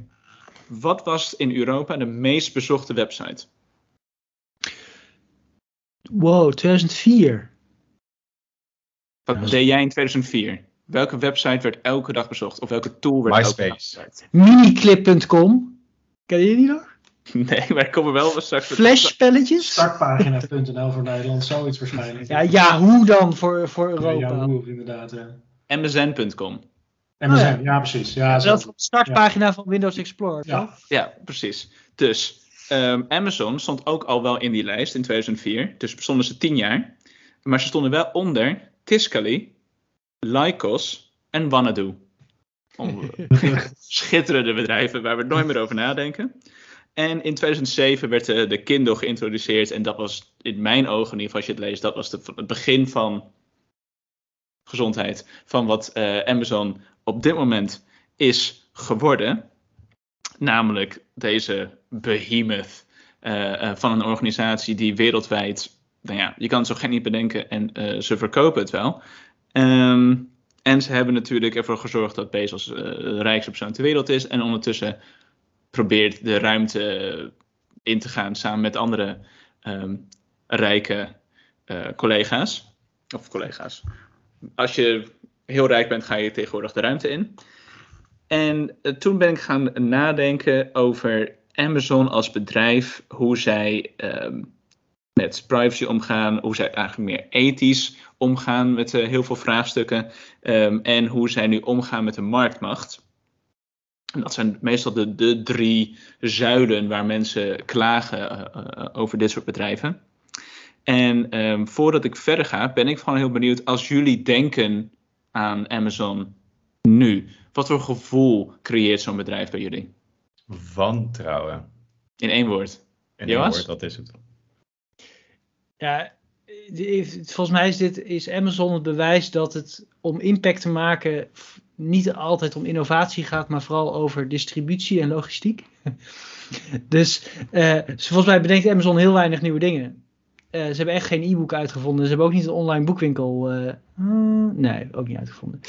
wat was in Europa de meest bezochte website? Wow, 2004. Wat Ja. deed jij in 2004? Welke website werd elke dag bezocht? Of welke tool werd elke dag MySpace. gebruikt? Miniclip.com. Ken je die nog? [laughs] Nee, maar ik kom er wel straks Flashspelletjes? Startpagina.nl voor Nederland, zoiets waarschijnlijk. Ja, ja, hoe dan voor, voor Europa? Ja, Yahoo, inderdaad. Ja. MSN.com. Oh, ja. ja. precies. Ja, Dat is de startpagina van Windows Explorer. Ja. toch? Ja, precies. Dus ehm, Amazon stond ook al wel in die lijst in 2004. Dus bestonden ze tien jaar. Maar ze stonden wel onder Tiscali, Lycos en Wanadu. [laughs] Schitterende bedrijven waar we nooit meer over nadenken. En in 2007 werd de, de Kindle geïntroduceerd. En dat was in mijn ogen, in ieder geval als je het leest, dat was de, het begin van gezondheid. Van wat eh, Amazon op dit moment is geworden. Namelijk deze behemoth eh, eh, van een organisatie die wereldwijd, nou ja, je kan het zo gek niet bedenken en ze verkopen het wel. Ehm, en ze hebben natuurlijk ervoor gezorgd dat Bezos de rijkste persoon ter wereld is en ondertussen probeert de ruimte in te gaan samen met andere ehm, rijke collega's. Of collega's. Als je heel rijk bent, ga je tegenwoordig de ruimte in. En eh, toen ben ik gaan nadenken over Amazon als bedrijf, hoe zij ehm, met privacy omgaan, hoe zij eigenlijk meer ethisch omgaan met eh, heel veel vraagstukken ehm, en hoe zij nu omgaan met de marktmacht. En dat zijn meestal de, de drie zuilen waar mensen klagen eh, over dit soort bedrijven. En ehm, voordat ik verder ga, ben ik gewoon heel benieuwd als jullie denken aan Amazon nu. Wat voor gevoel creëert zo'n bedrijf bij jullie? Wantrouwen. In één woord. In één woord, dat is het. Ja, volgens mij is, dit, is Amazon het bewijs dat het om impact te maken niet altijd om innovatie gaat, maar vooral over distributie en logistiek. [laughs] dus eh, volgens mij bedenkt Amazon heel weinig nieuwe dingen. Eh, ze hebben echt geen e-book uitgevonden. Ze hebben ook niet een online boekwinkel. eh, hmm, nee, ook niet uitgevonden.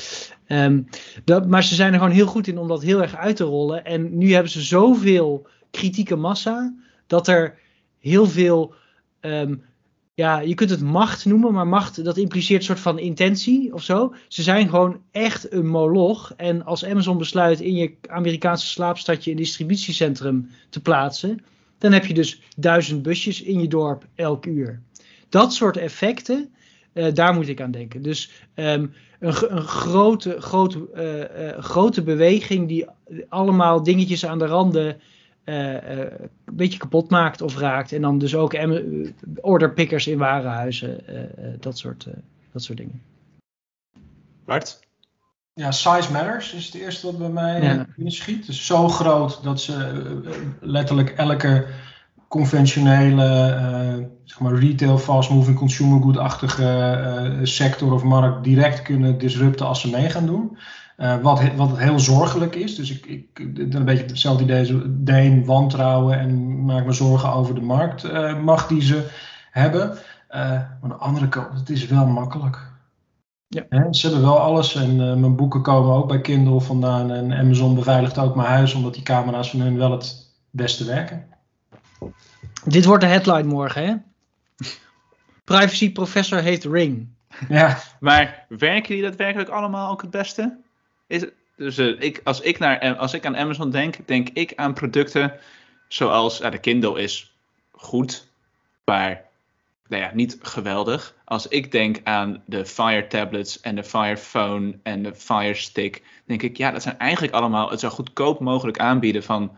Ehm, dat, maar ze zijn er gewoon heel goed in om dat heel erg uit te rollen. En nu hebben ze zoveel kritieke massa dat er heel veel. ehm, ja, je kunt het macht noemen, maar macht dat impliceert een soort van intentie of zo. Ze zijn gewoon echt een moloch. En als Amazon besluit in je Amerikaanse slaapstadje een distributiecentrum te plaatsen, dan heb je dus duizend busjes in je dorp elk uur. Dat soort effecten, eh, daar moet ik aan denken. Dus ehm, een, een grote, grote, eh, eh, grote beweging die allemaal dingetjes aan de randen een beetje kapot maakt of raakt. En dan dus ook orderpickers in warenhuizen, dat, soort, dat soort dingen. Bart? Ja, size matters is het eerste wat bij mij Ja. ja. schiet. Dus zo groot dat ze eh, letterlijk elke conventionele eh, zeg maar retail, fast moving, consumer good-achtige eh, sector of markt direct kunnen disrupten als ze mee gaan doen. Wat, wat heel zorgelijk is. Dus ik, ik een beetje hetzelfde idee, deen, wantrouwen en maak me zorgen over de marktmacht die ze hebben. Maar aan de andere kant, het is wel makkelijk. Ja. Ze hebben wel alles en eh, mijn boeken komen ook bij Kindle vandaan. En Amazon beveiligt ook mijn huis, omdat die camera's van hun wel het beste werken. Dit wordt de headline morgen, hè? Privacy professor heeft ring. Ja, Maar werken die daadwerkelijk allemaal ook het beste? Is, dus eh, ik, als, ik naar, als ik aan Amazon denk, denk ik aan producten zoals ja, de Kindle is goed, maar nou ja, niet geweldig. Als ik denk aan de Fire tablets en de Fire phone en de Fire stick, denk ik ja, dat zijn eigenlijk allemaal het zo goedkoop mogelijk aanbieden van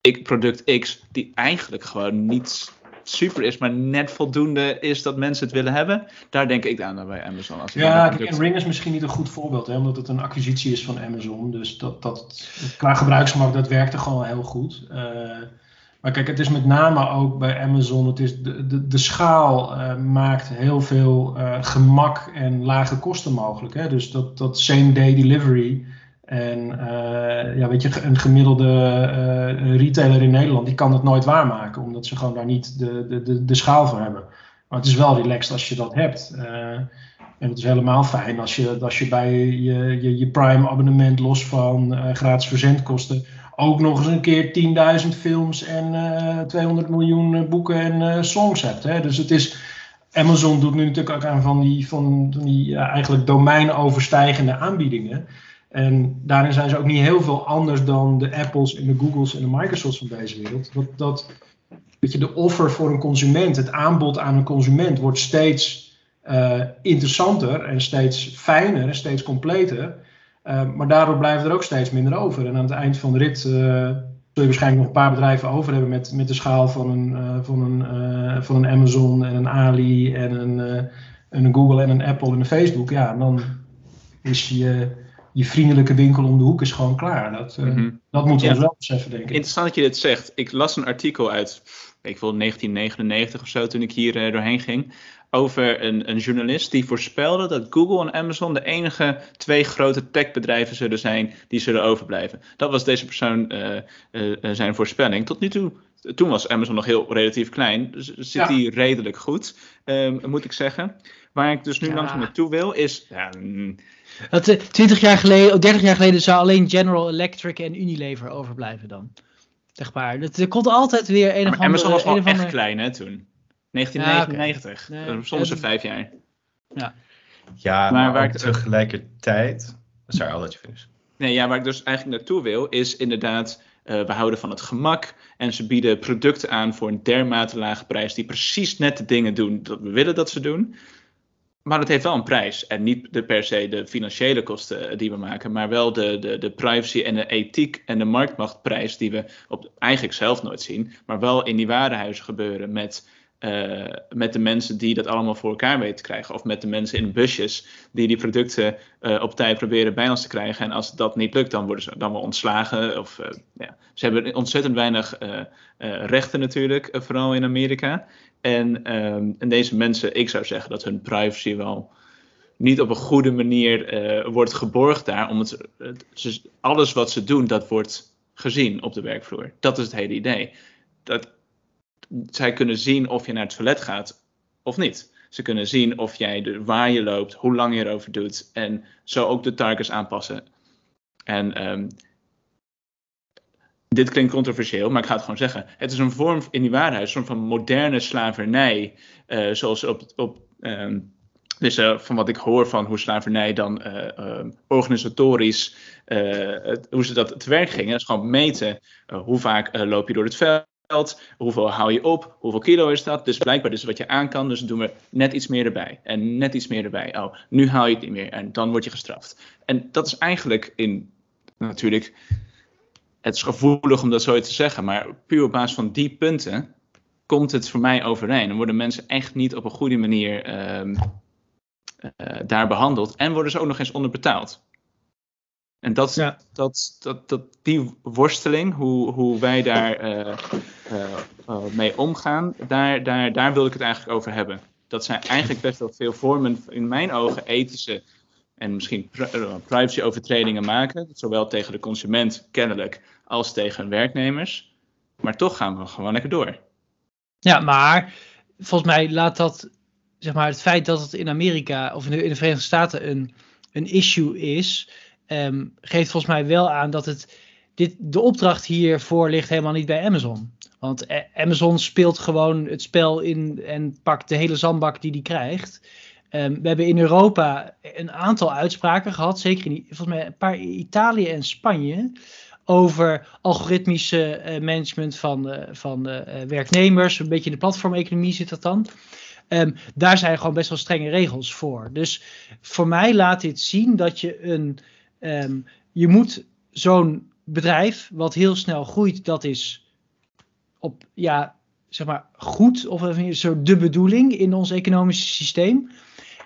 ik, product X, die eigenlijk gewoon niet super is, maar net voldoende is dat mensen het willen hebben. Daar denk ik aan bij Amazon. Als ik ja en producten- Ring is misschien niet een goed voorbeeld, hè, omdat het een acquisitie is van Amazon. Dus dat, dat, qua gebruiksgemak, dat werkte gewoon heel goed. Eh, maar kijk, het is met name ook bij Amazon, het is de, de, de schaal eh, maakt heel veel eh, gemak en lage kosten mogelijk. Hè? Dus dat, dat same day delivery. En eh, ja, weet je, een gemiddelde retailer in Nederland, die kan het nooit waarmaken, omdat ze gewoon daar niet de, de, de, de schaal voor hebben. Maar het is wel relaxed als je dat hebt. En het is helemaal fijn als je, als je bij je, je, je Prime abonnement los van gratis verzendkosten ook nog eens een keer 10.000 films en eh 200 miljoen eh, boeken en eh, songs hebt. Hè? Dus het is, Amazon doet nu natuurlijk ook aan van die, van, die ja, eigenlijk domeinoverstijgende aanbiedingen. En daarin zijn ze ook niet heel veel anders dan de Apples en de Googles en de Microsofts van deze wereld. Dat, dat, weet je, de offer voor een consument, het aanbod aan een consument wordt steeds uh, interessanter en steeds fijner en steeds completer. Uh, maar daardoor blijven er ook steeds minder over. En aan het eind van de rit uh, zul je waarschijnlijk nog een paar bedrijven over hebben met, met de schaal van een, van, een, van een Amazon en een Ali en een, een Google en een Apple en een Facebook. Ja, en dan is je je vriendelijke winkel om de hoek is gewoon klaar. Dat, uh, mm -hmm. dat moeten we ja. wel beseffen, denk ik. Interessant dat je dit zegt. Ik las een artikel uit, ik wil 1999 of zo, toen ik hier uh, doorheen ging. Over een, een, journalist die voorspelde dat Google en Amazon de enige twee grote techbedrijven zullen zijn die zullen overblijven. Dat was deze persoon uh, zijn voorspelling. Tot nu toe toen was Amazon nog heel relatief klein. Dus zit die ja. redelijk goed, um, moet ik zeggen. Waar ik dus nu ja. langzaam naartoe wil, is. Ja, mm, dat, uh, 20 jaar geleden, of 30 jaar geleden zou alleen General Electric en Unilever overblijven dan. Zeg maar. Dat, er komt altijd weer een of andere... Amazon was wel echt klein hè toen. 1999. Ja, okay. nee, soms ja, vijf jaar. Ja, ja maar, maar waar ik tegelijkertijd... Sorry, I'll let you finish. Nee, ja, waar ik dus eigenlijk naartoe wil, is inderdaad... Uh, we houden van het gemak en ze bieden producten aan voor een dermate lage prijs die precies net de dingen doen dat we willen dat ze doen. Maar het heeft wel een prijs. En niet de, per se de financiële kosten die we maken, maar wel de, de, de privacy en de ethiek en de marktmachtprijs die we op, eigenlijk zelf nooit zien, maar wel in die warenhuizen gebeuren met, uh, met de mensen die dat allemaal voor elkaar weten te krijgen. Of met de mensen in busjes die die producten uh, op tijd proberen bij ons te krijgen. En als dat niet lukt, dan worden ze dan wel ontslagen. Of, uh, ja. Ze hebben ontzettend weinig rechten natuurlijk, vooral in Amerika. En, um, en deze mensen, ik zou zeggen dat hun privacy wel niet op een goede manier wordt geborgd daar. Omdat alles wat ze doen, dat wordt gezien op de werkvloer. Dat is het hele idee. Dat, zij kunnen zien of je naar het toilet gaat of niet. Ze kunnen zien of jij de, waar je loopt, hoe lang je erover doet. En zo ook de targets aanpassen. En um, dit klinkt controversieel, maar ik ga het gewoon zeggen. Het is een vorm in die waarheid, een soort van moderne slavernij. Uh, zoals op, op um, dus uh, van wat ik hoor van hoe slavernij dan uh, uh, organisatorisch, hoe ze dat te werk gingen. Is gewoon meten hoe vaak loop je door het veld, hoeveel hou je op, hoeveel kilo is dat. Dus blijkbaar dus wat je aan kan, dus doen we net iets meer erbij. En net iets meer erbij. Oh, nu haal je het niet meer en dan word je gestraft. En dat is eigenlijk in, natuurlijk het is gevoelig om dat zo te zeggen, maar puur op basis van die punten komt het voor mij overeen. Dan worden mensen echt niet op een goede manier uh, uh, daar behandeld en worden ze ook nog eens onderbetaald. En dat, ja. dat, dat, dat, die worsteling, hoe, hoe wij daar uh, mee omgaan, daar, daar, daar wil ik het eigenlijk over hebben. Dat zijn eigenlijk best wel veel vormen, in mijn ogen, ethische en misschien eh, privacy-overtredingen maken, zowel tegen de consument kennelijk als tegen werknemers. Maar toch gaan we gewoon lekker door. Ja, maar volgens mij laat dat, zeg maar, het feit dat het in Amerika of in de, in de Verenigde Staten een, een issue is, um, geeft volgens mij wel aan dat het, dit, de opdracht hiervoor ligt helemaal niet bij Amazon. Want eh, Amazon speelt gewoon het spel in en pakt de hele zandbak die die krijgt. Um, we hebben in Europa een aantal uitspraken gehad, zeker in volgens mij een paar Italië en Spanje, over algoritmische uh, management van, uh, van werknemers. Een beetje in de platformeconomie zit dat dan. Um, daar zijn gewoon best wel strenge regels voor. Dus voor mij laat dit zien dat je een. Um, je moet zo'n bedrijf, wat heel snel groeit, dat is op ja, zeg maar goed, of zo de bedoeling in ons economische systeem.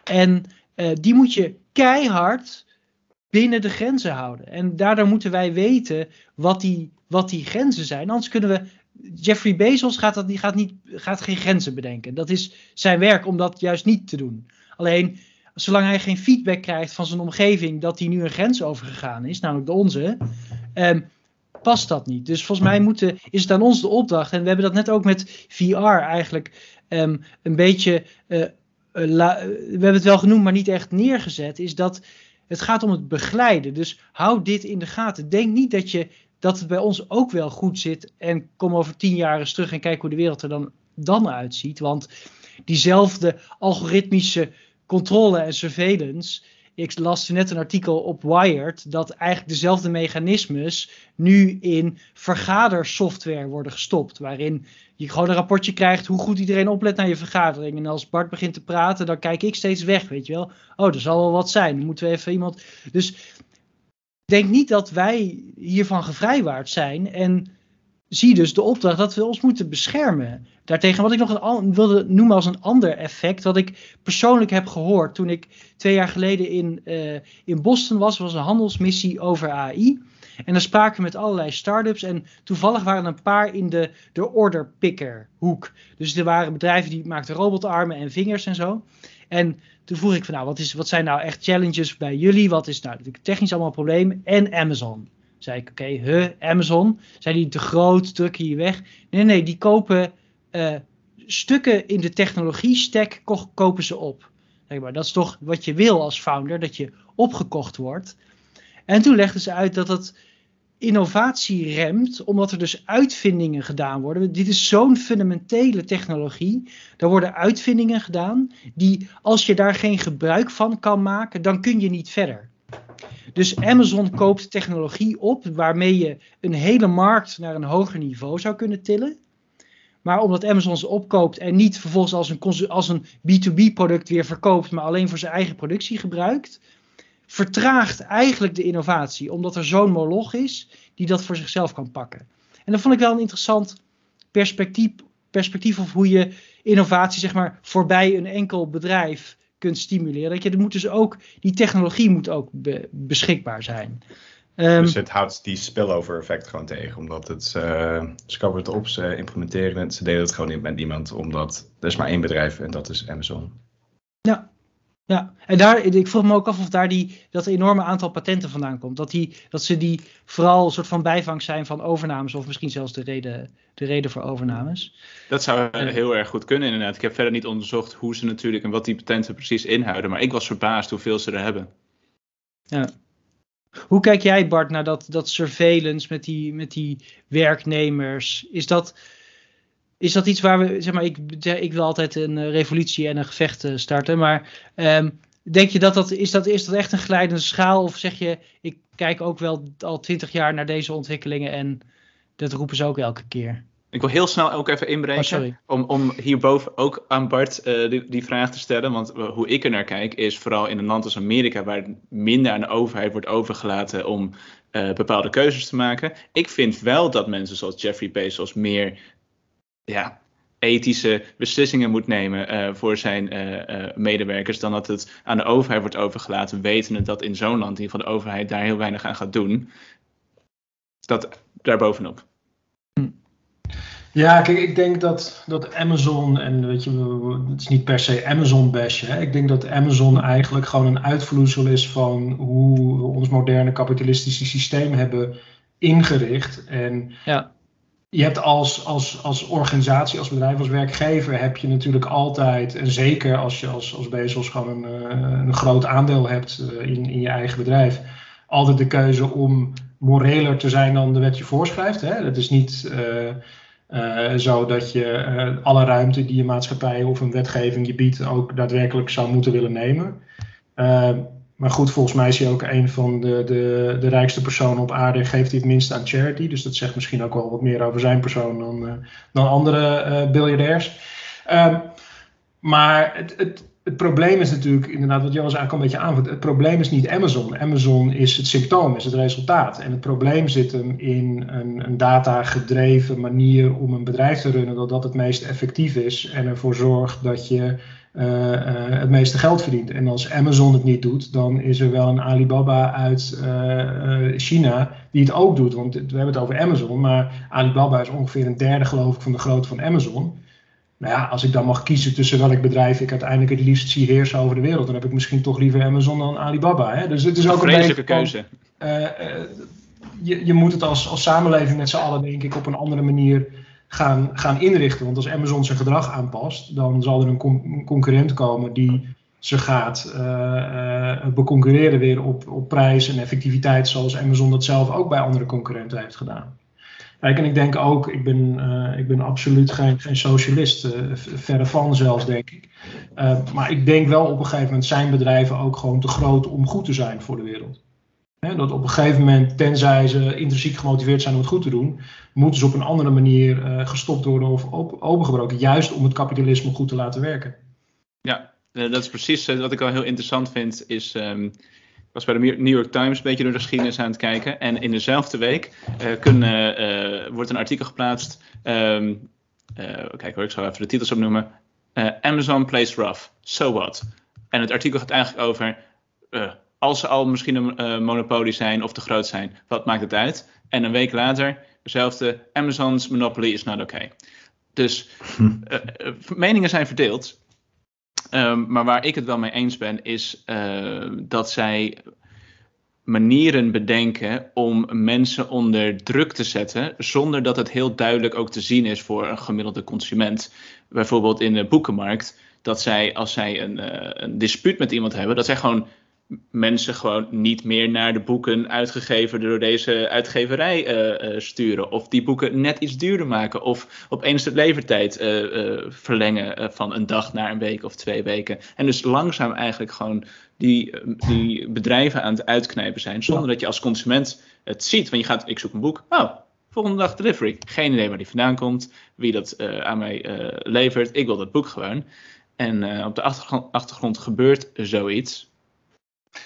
En uh, die moet je keihard binnen de grenzen houden. En daardoor moeten wij weten wat die, wat die grenzen zijn. Anders kunnen we. Jeffrey Bezos gaat, dat, die gaat, niet, gaat geen grenzen bedenken. Dat is zijn werk om dat juist niet te doen. Alleen, zolang hij geen feedback krijgt van zijn omgeving dat hij nu een grens overgegaan is, namelijk de onze, um, past dat niet. Dus volgens mij moeten, is het aan ons de opdracht, en we hebben dat net ook met VR eigenlijk um, een beetje uh, uh, la, we hebben het wel genoemd, maar niet echt neergezet, is dat het gaat om het begeleiden. Dus hou dit in de gaten. Denk niet dat, je, dat het bij ons ook wel goed zit en kom over tien jaar eens terug en kijk hoe de wereld er dan, dan uitziet. Want diezelfde algoritmische controle en surveillance. Ik las net een artikel op Wired dat eigenlijk dezelfde mechanismes nu in vergadersoftware worden gestopt. Waarin je gewoon een rapportje krijgt hoe goed iedereen oplet naar je vergadering. En als Bart begint te praten, dan kijk ik steeds weg, weet je wel. Oh, er zal wel wat zijn. Dan moeten we even iemand. Dus ik denk niet dat wij hiervan gevrijwaard zijn. En zie dus de opdracht dat we ons moeten beschermen. Daartegen, wat ik nog een, wilde noemen als een ander effect, wat ik persoonlijk heb gehoord toen ik twee jaar geleden in, uh, in Boston was, was een handelsmissie over AI. En dan spraken we met allerlei start-ups. En toevallig waren er een paar in de, de order picker hoek. Dus er waren bedrijven die maakten robotarmen en vingers en zo. En toen vroeg ik van nou, wat, is, wat zijn nou echt challenges bij jullie? Wat is nou technisch allemaal een probleem? En Amazon. Zei ik, oké, okay, Amazon. Zijn die te groot, drukken hier weg? Nee, nee, die kopen uh, stukken in de technologie stack, kopen ze op. Zeg maar, dat is toch wat je wil als founder, dat je opgekocht wordt. En toen legden ze uit dat het innovatie remt, omdat er dus uitvindingen gedaan worden. Dit is zo'n fundamentele technologie. Er worden uitvindingen gedaan die, als je daar geen gebruik van kan maken, dan kun je niet verder. Dus Amazon koopt technologie op waarmee je een hele markt naar een hoger niveau zou kunnen tillen. Maar omdat Amazon ze opkoopt en niet vervolgens als een, als een B2B product weer verkoopt, maar alleen voor zijn eigen productie gebruikt, vertraagt eigenlijk de innovatie. Omdat er zo'n moloch is die dat voor zichzelf kan pakken. En dat vond ik wel een interessant perspectief, perspectief op hoe je innovatie zeg maar voorbij een enkel bedrijf kunt stimuleren. Dat je, moet dus ook, die technologie moet ook beschikbaar zijn. Um, dus het houdt die spillover effect gewoon tegen, omdat het, uh, ze het op, ze implementeren het, ze delen het gewoon niet met niemand, omdat er is maar één bedrijf en dat is Amazon. Ja, en daar, ik vroeg me ook af of daar die, dat enorme aantal patenten vandaan komt. Dat, die, dat ze die vooral een soort van bijvang zijn van overnames, of misschien zelfs de reden, de reden voor overnames. Dat zou heel erg goed kunnen, inderdaad. Ik heb verder niet onderzocht hoe ze natuurlijk en wat die patenten precies inhouden, maar ik was verbaasd hoeveel ze er hebben. Ja. Hoe kijk jij, Bart, naar dat, dat surveillance met die, met die werknemers? Is dat is dat iets waar we, zeg maar, ik, ik wil altijd een eh, revolutie en een gevecht eh, starten, maar um, denk je dat dat is, dat, is dat echt een glijdende schaal? Of zeg je, ik kijk ook wel al twintig jaar naar deze ontwikkelingen en dat roepen ze ook elke keer? Ik wil heel snel ook even inbreken oh, om, om hierboven ook aan Bart uh, die, die, vraag te stellen. Want hoe ik er naar kijk is vooral in een land als Amerika waar minder aan de overheid wordt overgelaten om uh, bepaalde keuzes te maken. Ik vind wel dat mensen zoals Jeffrey Bezos meer ja, ethische beslissingen moet nemen uh, voor zijn uh, uh, medewerkers, dan dat het aan de overheid wordt overgelaten, wetende dat in zo'n land in ieder geval de overheid daar heel weinig aan gaat doen. Dat daarbovenop. Ja, kijk, ik denk dat, dat Amazon, en weet je, het is niet per se Amazon bashen. Ik denk dat Amazon eigenlijk gewoon een uitvloeisel is van hoe we ons moderne kapitalistische systeem hebben ingericht. En ja je hebt als, als, als organisatie, als bedrijf, als werkgever, heb je natuurlijk altijd, en zeker als je als, als gewoon een, eh, een groot aandeel hebt eh, in, in je eigen bedrijf, altijd de keuze om moreler te zijn dan de wet je voorschrijft. Hè? Dat is niet uh, zo dat je alle ruimte die een maatschappij of een wetgeving je biedt ook daadwerkelijk zou moeten willen nemen. Maar goed, volgens mij is hij ook een van de, de, de rijkste personen op aarde geeft hij het minst aan charity. Dus dat zegt misschien ook wel wat meer over zijn persoon dan, uh, dan andere uh, biljardairs. Um, maar het, het, het probleem is natuurlijk, inderdaad, wat Jonas eigenlijk al een beetje aanvoert. Het probleem is niet Amazon. Amazon is het symptoom, is het resultaat. En het probleem zit hem in een, een data-gedreven manier om een bedrijf te runnen, dat dat het meest effectief is en ervoor zorgt dat je het meeste geld verdient. En als Amazon het niet doet, dan is er wel een Alibaba uit uh, China die het ook doet. Want we hebben het over Amazon, maar Alibaba is ongeveer een derde, geloof ik, van de grootte van Amazon. Nou ja, als ik dan mag kiezen tussen welk bedrijf ik uiteindelijk het liefst zie heersen over de wereld, dan heb ik misschien toch liever Amazon dan Alibaba. Hè? Dus het is ook een vreselijke keuze. je, je moet het als, als samenleving met z'n allen, denk ik, op een andere manier gaan, gaan inrichten. Want als Amazon zijn gedrag aanpast, dan zal er een, concurrent komen die ze gaat uh, beconcurreren weer op, op prijs en effectiviteit, zoals Amazon dat zelf ook bij andere concurrenten heeft gedaan. Kijk, en ik denk ook, ik ben, uh, ik ben absoluut geen, geen socialist, verre van zelfs, denk ik. Maar ik denk wel op een gegeven moment zijn bedrijven ook gewoon te groot om goed te zijn voor de wereld. Dat op een gegeven moment, tenzij ze intrinsiek gemotiveerd zijn om het goed te doen, moeten ze op een andere manier gestopt worden of op, opengebroken. Juist om het kapitalisme goed te laten werken. Ja, dat is precies wat ik al heel interessant vind, is... Um was bij de New York Times een beetje door de geschiedenis aan het kijken. En in dezelfde week kunnen, wordt een artikel geplaatst. Uh, kijk hoor, ik zal even de titels opnoemen. Amazon plays rough, so what? En het artikel gaat eigenlijk over. Als ze al misschien een monopolie zijn of te groot zijn, wat maakt het uit? En een week later, dezelfde Amazon's monopoly is not okay. Dus hm. [laughs] meningen zijn verdeeld. Um, maar waar ik het wel mee eens ben, is dat zij manieren bedenken om mensen onder druk te zetten, zonder dat het heel duidelijk ook te zien is voor een gemiddelde consument. Bijvoorbeeld in de boekenmarkt, dat zij als zij een, een dispuut met iemand hebben, dat zij gewoon mensen gewoon niet meer naar de boeken uitgegeven door deze uitgeverij uh, uh, sturen. Of die boeken net iets duurder maken. Of opeens de levertijd uh, verlengen van een dag naar een week of twee weken. En dus langzaam eigenlijk gewoon die, die bedrijven aan het uitknijpen zijn. Zonder dat je als consument het ziet. Want je gaat, ik zoek een boek. Oh, volgende dag delivery. Geen idee waar die vandaan komt. Wie dat aan mij levert. Ik wil dat boek gewoon. En op de achtergrond gebeurt zoiets.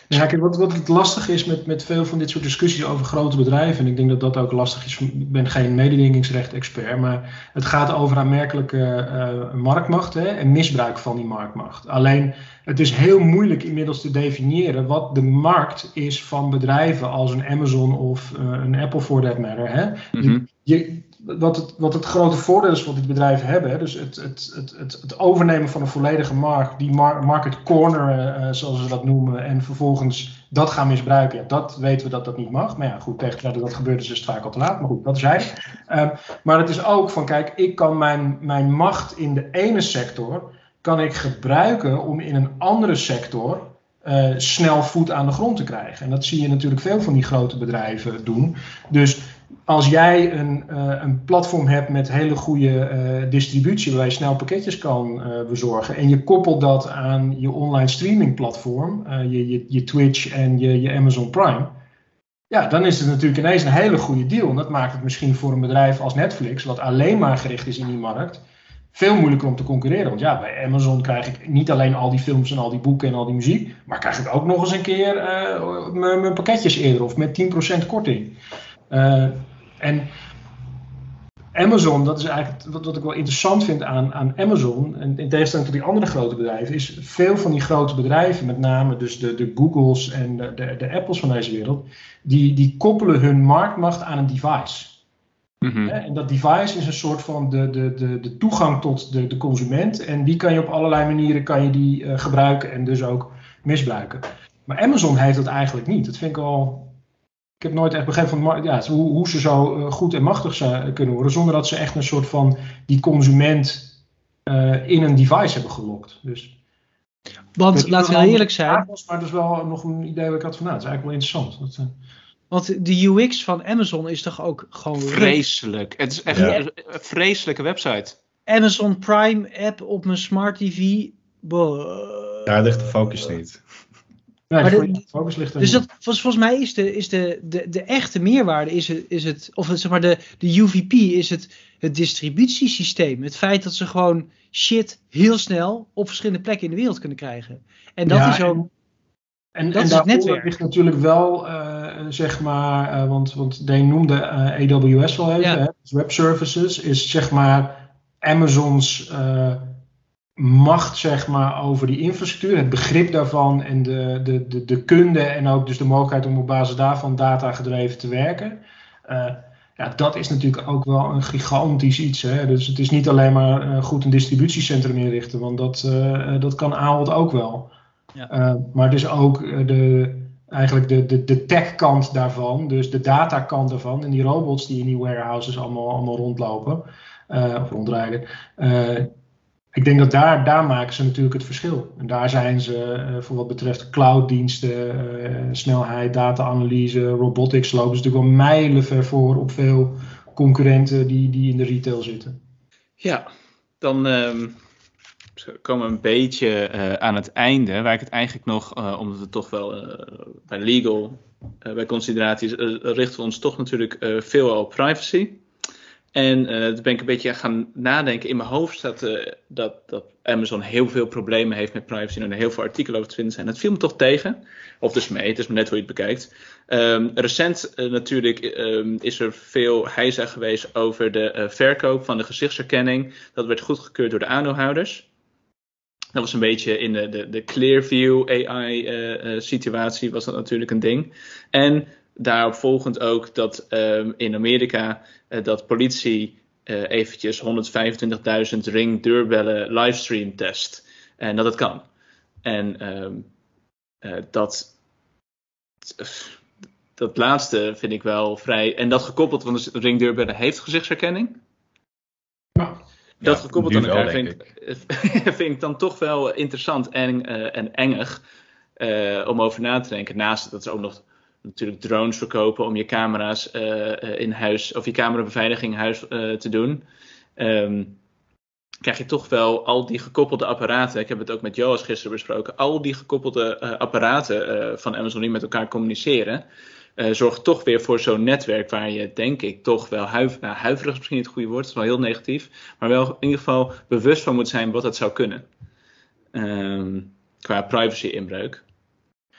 Ja, kijk, wat, wat het lastig is met, met veel van dit soort discussies over grote bedrijven, en ik denk dat dat ook lastig is, ik ben geen mededingingsrecht-expert, maar het gaat over aanmerkelijke uh, marktmacht hè, en misbruik van die marktmacht. Alleen, het is heel moeilijk inmiddels te definiëren wat de markt is van bedrijven als een Amazon of uh, een Apple for that matter. Hè. Mm je, wat, het, wat het grote voordeel is wat dit bedrijf hebben, dus het, het, het, het, het overnemen van een volledige markt, die market corner, uh, zoals ze dat noemen, en vervolgens dat gaan misbruiken, dat weten we dat dat niet mag. Maar ja, goed, tegen dat dat gebeurt is, is het vaak al te laat, maar goed, dat is. Uh, maar het is ook van, kijk, ik kan mijn, mijn macht in de ene sector, kan ik gebruiken om in een andere sector uh, snel voet aan de grond te krijgen. En dat zie je natuurlijk veel van die grote bedrijven doen. Dus als jij een, uh, een platform hebt met hele goede uh, distributie, waar je snel pakketjes kan uh, bezorgen, en je koppelt dat aan je online streaming platform, je, je, je, Twitch en je, je Amazon Prime, ja, dan is het natuurlijk ineens een hele goede deal. En dat maakt het misschien voor een bedrijf als Netflix, wat alleen maar gericht is in die markt, veel moeilijker om te concurreren. Want ja, bij Amazon krijg ik niet alleen al die films en al die boeken en al die muziek, maar krijg ik ook nog eens een keer mijn pakketjes eerder of met 10% korting. En Amazon, dat is eigenlijk wat, wat ik wel interessant vind aan, aan Amazon, en in tegenstelling tot die andere grote bedrijven, is veel van die grote bedrijven, met name dus de, de Googles en de, de, de Apples van deze wereld, die, die koppelen hun marktmacht aan een device. Mm En dat device is een soort van de, de, de, de toegang tot de, de consument. En die kan je op allerlei manieren kan je die, uh, gebruiken en dus ook misbruiken. Maar Amazon heeft dat eigenlijk niet. Dat vind ik al ik heb nooit echt begrepen van ja, hoe, hoe ze zo eh, goed en machtig zou kunnen worden, zonder dat ze echt een soort van die consument uh, in een device hebben gelokt. Dus, Want laten we eerlijk zijn. Was, maar dat is wel nog een idee wat ik had van, nou, dat is eigenlijk wel interessant. Dat, uh... Want de UX van Amazon is toch ook gewoon. Vreselijk. Het is echt een vreselijke website. Amazon Prime app op mijn smart TV. Daar ligt de focus niet. Nee, maar de, focus ligt dus dat, volgens, mij is, de, is de, de, de echte meerwaarde, is het, is het, of zeg maar de, de UVP, is het, het distributiesysteem. Het feit dat ze gewoon shit heel snel op verschillende plekken in de wereld kunnen krijgen. En dat is ook. En, dat en is het netwerk. ligt natuurlijk wel, uh, zeg maar, uh, want, want noemde uh, AWS al even, ja. hè, dus web services, is zeg maar Amazon's macht zeg maar, over die infrastructuur, het begrip daarvan en de, de, de, de kunde en ook dus de mogelijkheid om op basis daarvan data gedreven te werken. Uh, ja, dat is natuurlijk ook wel een gigantisch iets. Hè? Dus het is niet alleen maar uh, goed een distributiecentrum inrichten, want dat, uh, dat kan Ahold ook wel. Ja. maar het is ook de, eigenlijk de, de, de tech-kant daarvan, dus de datakant daarvan en die robots die in die warehouses allemaal, allemaal rondlopen of rondrijden ik denk dat daar, daar maken ze natuurlijk het verschil. En daar zijn ze uh, voor wat betreft clouddiensten, uh, snelheid, data-analyse, robotics lopen ze natuurlijk wel mijlen ver voor op veel concurrenten die, die in de retail zitten. Ja, dan um, komen we een beetje uh, aan het einde, waar ik het eigenlijk nog, omdat we toch wel bij legal, bij consideraties, richten we ons toch natuurlijk veel op privacy. En uh, toen ben ik een beetje gaan nadenken. In mijn hoofd staat uh, dat, dat Amazon heel veel problemen heeft met privacy en er heel veel artikelen over te vinden zijn. Dat viel me toch tegen. Of dus mee, het is maar net hoe je het bekijkt. Um, recent uh, natuurlijk um, is er veel heisa geweest over de verkoop van de gezichtsherkenning. Dat werd goedgekeurd door de aandeelhouders. Dat was een beetje in de, de, de Clearview AI situatie was dat natuurlijk een ding. En daarop volgend ook dat um, in Amerika uh, dat politie uh, eventjes 125.000 ring deurbellen livestream test. En dat het kan. En um, uh, dat, dat laatste vind ik wel vrij. En dat gekoppeld, want de ring deurbellen heeft gezichtsherkenning. Ja. Dat Ja, gekoppeld aan elkaar wel, vind, ik, [laughs] vind ik dan toch wel interessant en, uh, en engig uh, om over na te denken. Naast dat ze ook nog natuurlijk drones verkopen om je camera's uh, in huis of je camerabeveiliging in huis te doen. Um, krijg je toch wel al die gekoppelde apparaten. Ik heb het ook met Joas gisteren besproken. Al die gekoppelde apparaten van Amazon die met elkaar communiceren. Uh, zorgt toch weer voor zo'n netwerk waar je, denk ik, toch wel huiver, nou, huiverig is misschien niet het goede woord, het is wel heel negatief, maar wel in ieder geval bewust van moet zijn wat het zou kunnen. Um, qua privacy-inbreuk.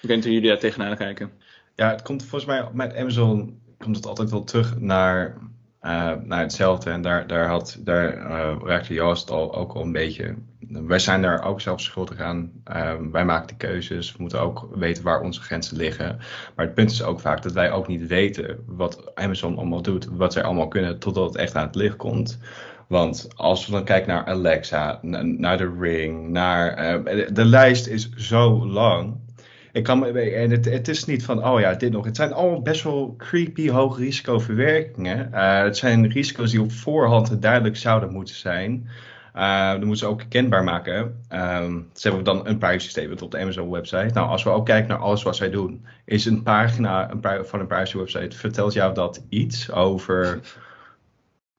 Ik weet niet hoe jullie daar tegenaan kijken. Ja, het komt volgens mij met Amazon komt het altijd wel terug naar, uh, naar hetzelfde. En daar, daar, had, daar uh, raakte Joost al ook al een beetje. Wij zijn daar ook zelf schuldig aan. Uh, wij maken de keuzes. We moeten ook weten waar onze grenzen liggen. Maar het punt is ook vaak dat wij ook niet weten wat Amazon allemaal doet. Wat zij allemaal kunnen totdat het echt aan het licht komt. Want als we dan kijken naar Alexa, naar de Ring, naar. Uh, de lijst is zo lang. Ik kan, en het, het, is niet van, oh ja, dit nog. Het zijn allemaal best wel creepy, hoog risico verwerkingen. Uh, het zijn risico's die op voorhand duidelijk zouden moeten zijn. Uh, dat moeten ze ook kenbaar maken. Um, ze hebben dan een privacy op de Amazon website. Nou, als we ook kijken naar alles wat zij doen, is een pagina een, van een privacy website, vertelt jou dat iets over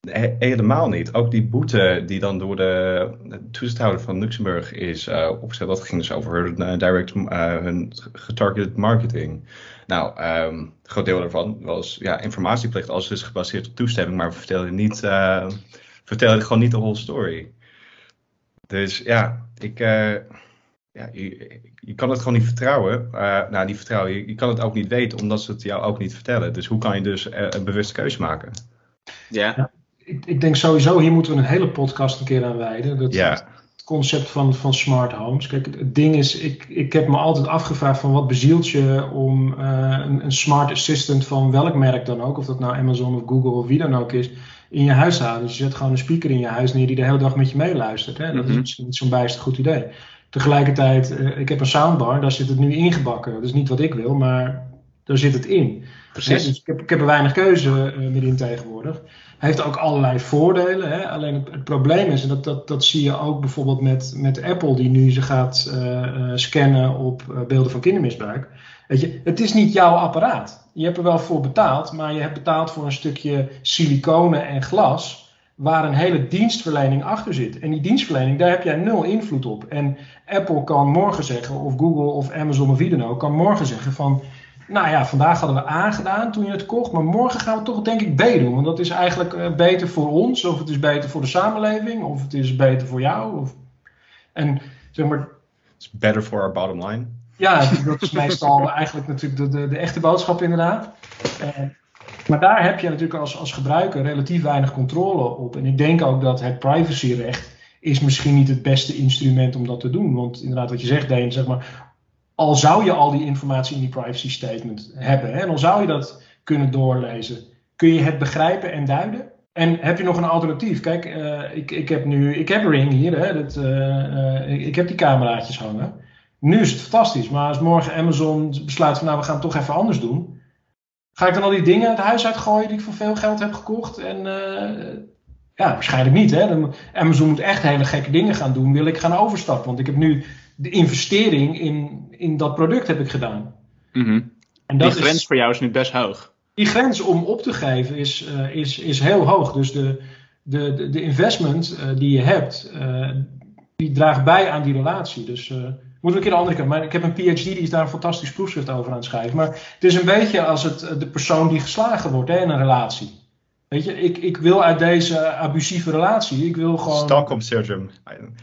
He helemaal niet. Ook die boete die dan door de, de toezichthouder van Luxemburg is uh, opgezet, dat ging dus over hun, uh, direct, uh, hun getargeted marketing. Nou, een groot deel daarvan was ja, informatieplicht als het is gebaseerd op toestemming, maar we vertelden niet, vertelden gewoon niet de whole story. Dus ja, ik, ja je, je, kan het gewoon niet vertrouwen. nou, niet vertrouwen, je, je, kan het ook niet weten, omdat ze het jou ook niet vertellen. Dus hoe kan je dus een bewuste keuze maken? Ja. Ik, ik, denk sowieso, hier moeten we een hele podcast een keer aan wijden. Dat, ja. Het concept van, van smart homes. Kijk, het, het, ding is, ik, ik heb me altijd afgevraagd van wat bezielt je om uh, een, een, smart assistant van welk merk dan ook, of dat nou Amazon of Google of wie dan ook is, in je huis te houden. Dus je zet gewoon een speaker in je huis neer die de hele dag met je meeluistert. Hè? Dat mm -hmm. is misschien niet zo'n bijster goed idee. Tegelijkertijd, uh, ik heb een soundbar, daar zit het nu ingebakken. Dat is niet wat ik wil, maar daar zit het in. Precies. Hè? Dus ik heb, ik heb er weinig keuze uh, meer in tegenwoordig. Heeft ook allerlei voordelen. Hè? Alleen het, probleem is, en dat, dat, dat zie je ook bijvoorbeeld met, met Apple, die nu ze gaat uh, uh, scannen op uh, beelden van kindermisbruik. Weet je, het is niet jouw apparaat. Je hebt er wel voor betaald, maar je hebt betaald voor een stukje siliconen en glas, waar een hele dienstverlening achter zit. En die dienstverlening, daar heb jij nul invloed op. En Apple kan morgen zeggen, of Google of Amazon of wie dan ook, kan morgen zeggen van nou ja, vandaag hadden we A gedaan toen je het kocht, maar morgen gaan we toch denk ik B doen. Want dat is eigenlijk uh, beter voor ons, of het is beter voor de samenleving, of het is beter voor jou. Of... En zeg maar. It's better for our bottom line. Ja, dat is meestal [laughs] eigenlijk natuurlijk de, de, de, echte boodschap inderdaad. Uh, maar daar heb je natuurlijk als, als gebruiker relatief weinig controle op. En ik denk ook dat het privacyrecht is misschien niet het beste instrument om dat te doen. Want inderdaad, wat je zegt, Deen, zeg maar, al zou je al die informatie in die privacy statement hebben, hè, en al zou je dat kunnen doorlezen, kun je het begrijpen en duiden? En heb je nog een alternatief? Kijk, uh, ik, ik heb nu, ik heb Ring hier, hè, dat, uh, ik, ik heb die cameraatjes hangen. Nu is het fantastisch, maar als morgen Amazon besluit van nou we gaan het toch even anders doen, ga ik dan al die dingen het huis uitgooien die ik voor veel geld heb gekocht? En ja, waarschijnlijk niet. Hè. Amazon moet echt hele gekke dingen gaan doen, wil ik gaan overstappen, want ik heb nu de investering in, in dat product heb ik gedaan. Mm -hmm. en dat die grens is, voor jou is nu best hoog. die grens om op te geven is, uh, is, is heel hoog. Dus de, de, de, de investment uh, die je hebt, uh, die draagt bij aan die relatie. Dus moet een keer de andere kant. Maar ik heb een PhD die is daar een fantastisch proefschrift over aan het schrijven. Maar het is een beetje als het, de persoon die geslagen wordt hè, in een relatie. Weet je, ik, ik wil uit deze abusieve relatie, ik wil gewoon... Stockholm syndrome.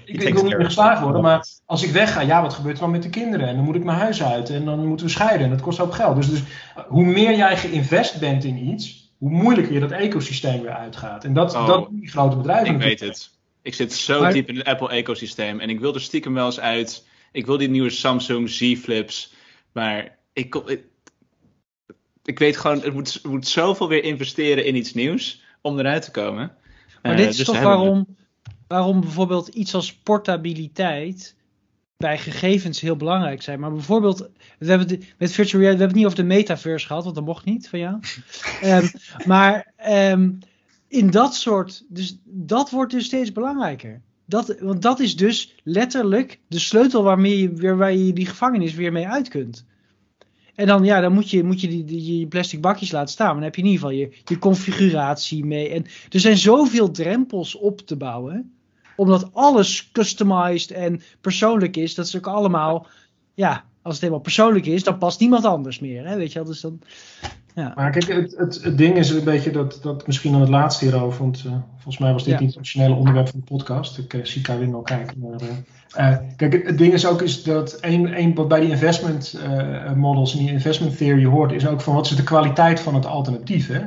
Ik, ik wil niet meer geslagen worden, maar als ik wegga, ja, wat gebeurt er dan met de kinderen? En dan moet ik mijn huis uit en dan moeten we scheiden en dat kost ook geld. Dus, dus hoe meer jij geïnvest bent in iets, hoe moeilijker je dat ecosysteem weer uitgaat. En dat, Oh, dat die grote bedrijven. Ik weet het. Ik zit zo Maar- diep in het Apple-ecosysteem en ik wil er stiekem wel eens uit. Ik wil die nieuwe Samsung Z-Flips, maar ik, kom- ik, ik weet gewoon, het moet, moet zoveel weer investeren in iets nieuws om eruit te komen. Maar Eh, dit is dus toch we- waarom, waarom bijvoorbeeld iets als portabiliteit bij gegevens heel belangrijk zijn. Maar bijvoorbeeld, we hebben het, met virtual reality, we hebben het niet over de metaverse gehad, want dat mocht niet van jou. [laughs] Ehm, maar ehm, in dat soort, dus dat wordt dus steeds belangrijker. Dat, want dat is dus letterlijk de sleutel waarmee je, weer, waar je die gevangenis weer mee uit kunt. En dan, ja, dan moet je, moet je die, die, je plastic bakjes laten staan. Maar dan heb je in ieder geval je, je configuratie mee. En er zijn zoveel drempels op te bouwen. Omdat alles customized en persoonlijk is. Dat is ook allemaal, ja, als het helemaal persoonlijk is, dan past niemand anders meer. Hè? Weet je wel, dus dan, ja. Maar kijk, het, het, het ding is een beetje dat, dat misschien dan het laatste hierover, want eh, volgens mij was dit Ja. niet het originele onderwerp van de podcast. Ik eh, zie Karin al kijken. Maar, eh, kijk, het, het ding is ook is dat een, een, wat bij die investment models en die investment theory hoort, is ook van wat is de kwaliteit van het alternatief. Hè?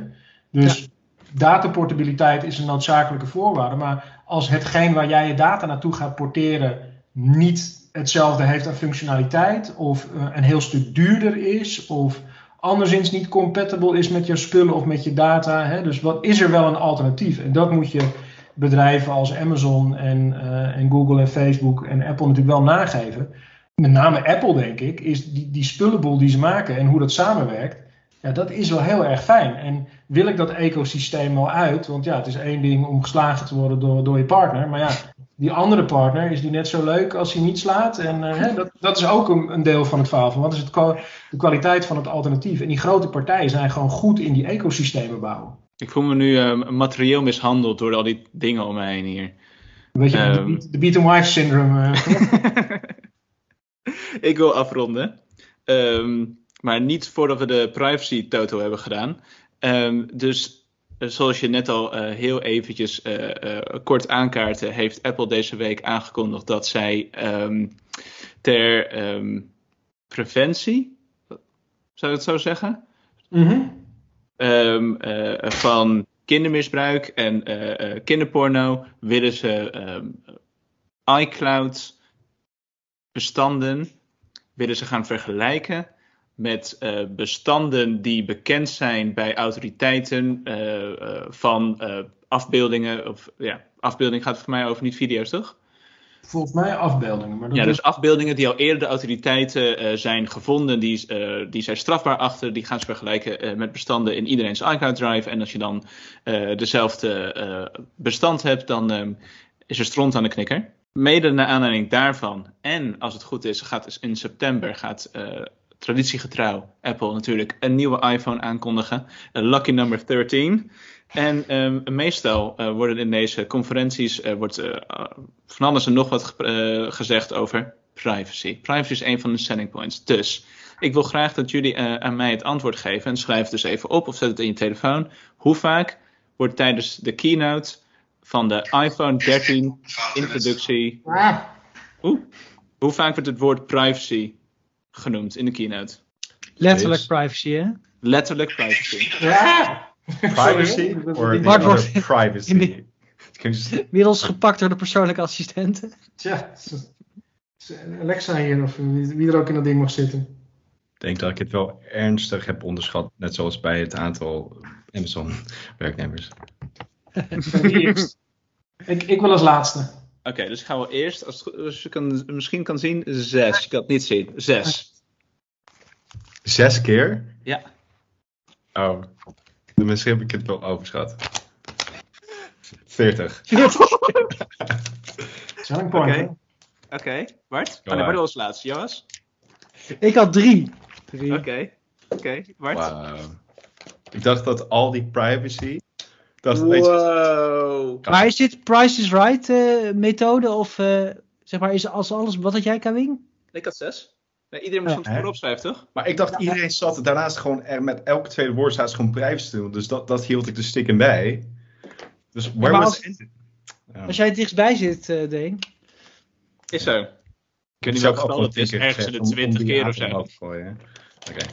Dus dataportabiliteit is een noodzakelijke voorwaarde, maar als hetgeen waar jij je data naartoe gaat porteren niet hetzelfde heeft aan functionaliteit, of eh, een heel stuk duurder is, of anderszins niet compatible is met je spullen of met je data. Hè? Dus wat is er wel een alternatief? En dat moet je bedrijven als Amazon en, eh, en Google en Facebook en Apple natuurlijk wel nageven. Met name Apple, denk ik, is die, die spullenboel die ze maken en hoe dat samenwerkt. Ja, dat is wel heel erg fijn. En wil ik dat ecosysteem wel uit? Want ja, het is één ding om geslagen te worden door, door je partner. Maar ja, die andere partner is die net zo leuk als hij niet slaat. En eh, hè, dat, dat is ook een, een deel van het verhaal. Van wat is het, de kwaliteit van het alternatief? En die grote partijen zijn gewoon goed in die ecosystemen bouwen. Ik voel me nu eh, materieel mishandeld door al die dingen om me heen hier. Weet je, de Ehm. beat- de beat and wife syndrome. eh, [laughs] ik wil afronden. Ehm, maar niet voordat we de privacy toto hebben gedaan. Ehm, dus zoals je net al eh, heel eventjes eh, eh, kort aankaartte, heeft Apple deze week aangekondigd dat zij ehm, ter ehm, preventie, zou ik het zo zeggen? mhm. Ehm, eh, van kindermisbruik en eh, eh, kinderporno willen ze iCloud bestanden willen ze gaan vergelijken met eh, bestanden die bekend zijn bij autoriteiten eh, eh, van afbeeldingen of ja afbeelding gaat voor mij over niet video's toch? Volgens mij afbeeldingen. Maar Ja, is- dus afbeeldingen die al eerder de autoriteiten zijn gevonden, die, eh, die zij strafbaar achter, die gaan ze vergelijken met bestanden in iedereen's iCloud Drive. En als je dan dezelfde bestand hebt, dan ehm, is er stront aan de knikker. Mede naar aanleiding daarvan, en als het goed is, gaat dus in september gaat traditiegetrouw Apple natuurlijk een nieuwe iPhone aankondigen, een lucky number 13. En ehm, meestal eh, worden in deze conferenties eh, wordt, eh, van alles en nog wat ge- eh, gezegd over privacy. Privacy is een van de selling points. Dus ik wil graag dat jullie eh, aan mij het antwoord geven. En schrijf het dus even op of zet het in je telefoon. Hoe vaak wordt tijdens de keynote van de iPhone [laughs] 13 introductie. Ah, Oeh, hoe vaak wordt het woord privacy genoemd in de keynote? Letterlijk privacy, hè? Letterlijk privacy. ja. Privacy or dat- the privacy? Inmiddels gepakt door de persoonlijke assistenten. Tja, Alexa hier of wie er ook in dat ding mag zitten. Ik denk dat ik het wel ernstig heb onderschat, net zoals bij het aantal Amazon-werknemers. [laughs] Ik, ik wil als laatste. Oké, dus ik ga wel eerst, als, je kan, misschien kan zien, zes. Ik kan het niet zien. Zes. Zes keer? Ja. Oh, misschien heb ik het wel overschat. 40. [laughs] Selling point. Oké. Bart? Oh, maar. nee, Bart was laatst. Joas? Ik had drie. Drie. Oké. Oké, Bart? Wauw. Ik dacht dat al die privacy. Dat wow. Maar is dit Price is Right uh, methode? Of uh, zeg maar, is als alles. Wat had jij, Kawing? Ik had zes. Nee, iedereen moet ja, soms opschrijven, toch? Maar ik dacht, iedereen zat daarnaast gewoon er met elke tweede woord staat gewoon doen. Dus dat, dat hield ik de stikken bij. Dus waar ja, was als, ja. als jij het dichtstbij zit, uh, Deen. Is zo. Ik weet niet welk getal het is, ergens in de 20 keer of zo. Oké. Okay.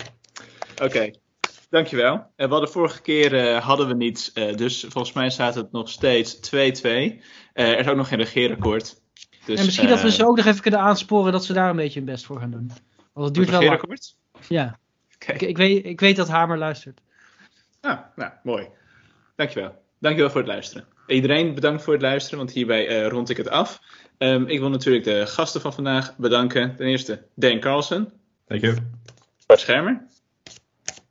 Okay. Dankjewel. En we hadden vorige keer uh, hadden we niets, uh, dus volgens mij staat het nog steeds 2-2. Uh, er is ook nog geen regeerakkoord. Dus, en misschien dat we ze ook nog even kunnen aansporen dat ze daar een beetje hun best voor gaan doen. Want het duurt wel lang. Ja. Okay. Ik, ik, weet, ik weet dat Hamer luistert. Ah, nou, mooi. Dankjewel. Dankjewel voor het luisteren. Iedereen bedankt voor het luisteren, want hierbij rond ik het af. Um, ik wil natuurlijk de gasten van vandaag bedanken. Ten eerste Dan Carlsen. Dank je. Bart Schermer.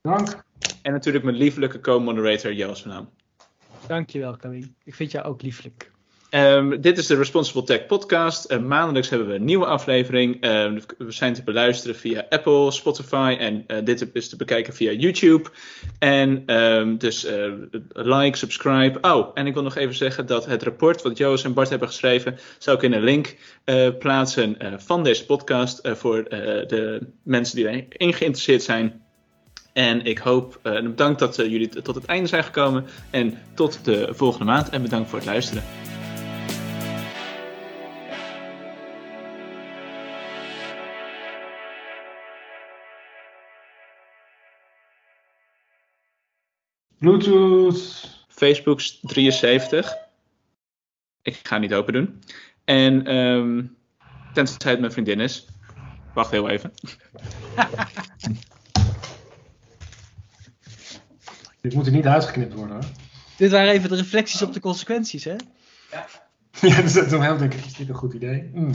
Dank. En natuurlijk mijn lieflijke co-moderator Joost van Ham. Dankjewel, Camille. Ik vind jou ook lieflijk. Um, dit is de Responsible Tech Podcast. Uh, maandelijks hebben we een nieuwe aflevering. Uh, we zijn te beluisteren via Apple, Spotify en uh, dit is te bekijken via YouTube. En um, dus like, subscribe. Oh, en ik wil nog even zeggen dat het rapport wat Joost en Bart hebben geschreven, zou ik in een link plaatsen van deze podcast voor de mensen die erin geïnteresseerd zijn. En ik hoop en bedankt dat jullie tot het einde zijn gekomen. En tot de volgende maand. En bedankt voor het luisteren. Bluetooth. Facebook 73. Ik ga niet open doen. En um, tenzij het mijn vriendin is. Wacht heel even. [laughs] Dit moet er niet uitgeknipt worden hoor. Dit waren even de reflecties op de consequenties hè? Ja, [laughs] ja dus dat denk ik, is dit een goed idee? Mm.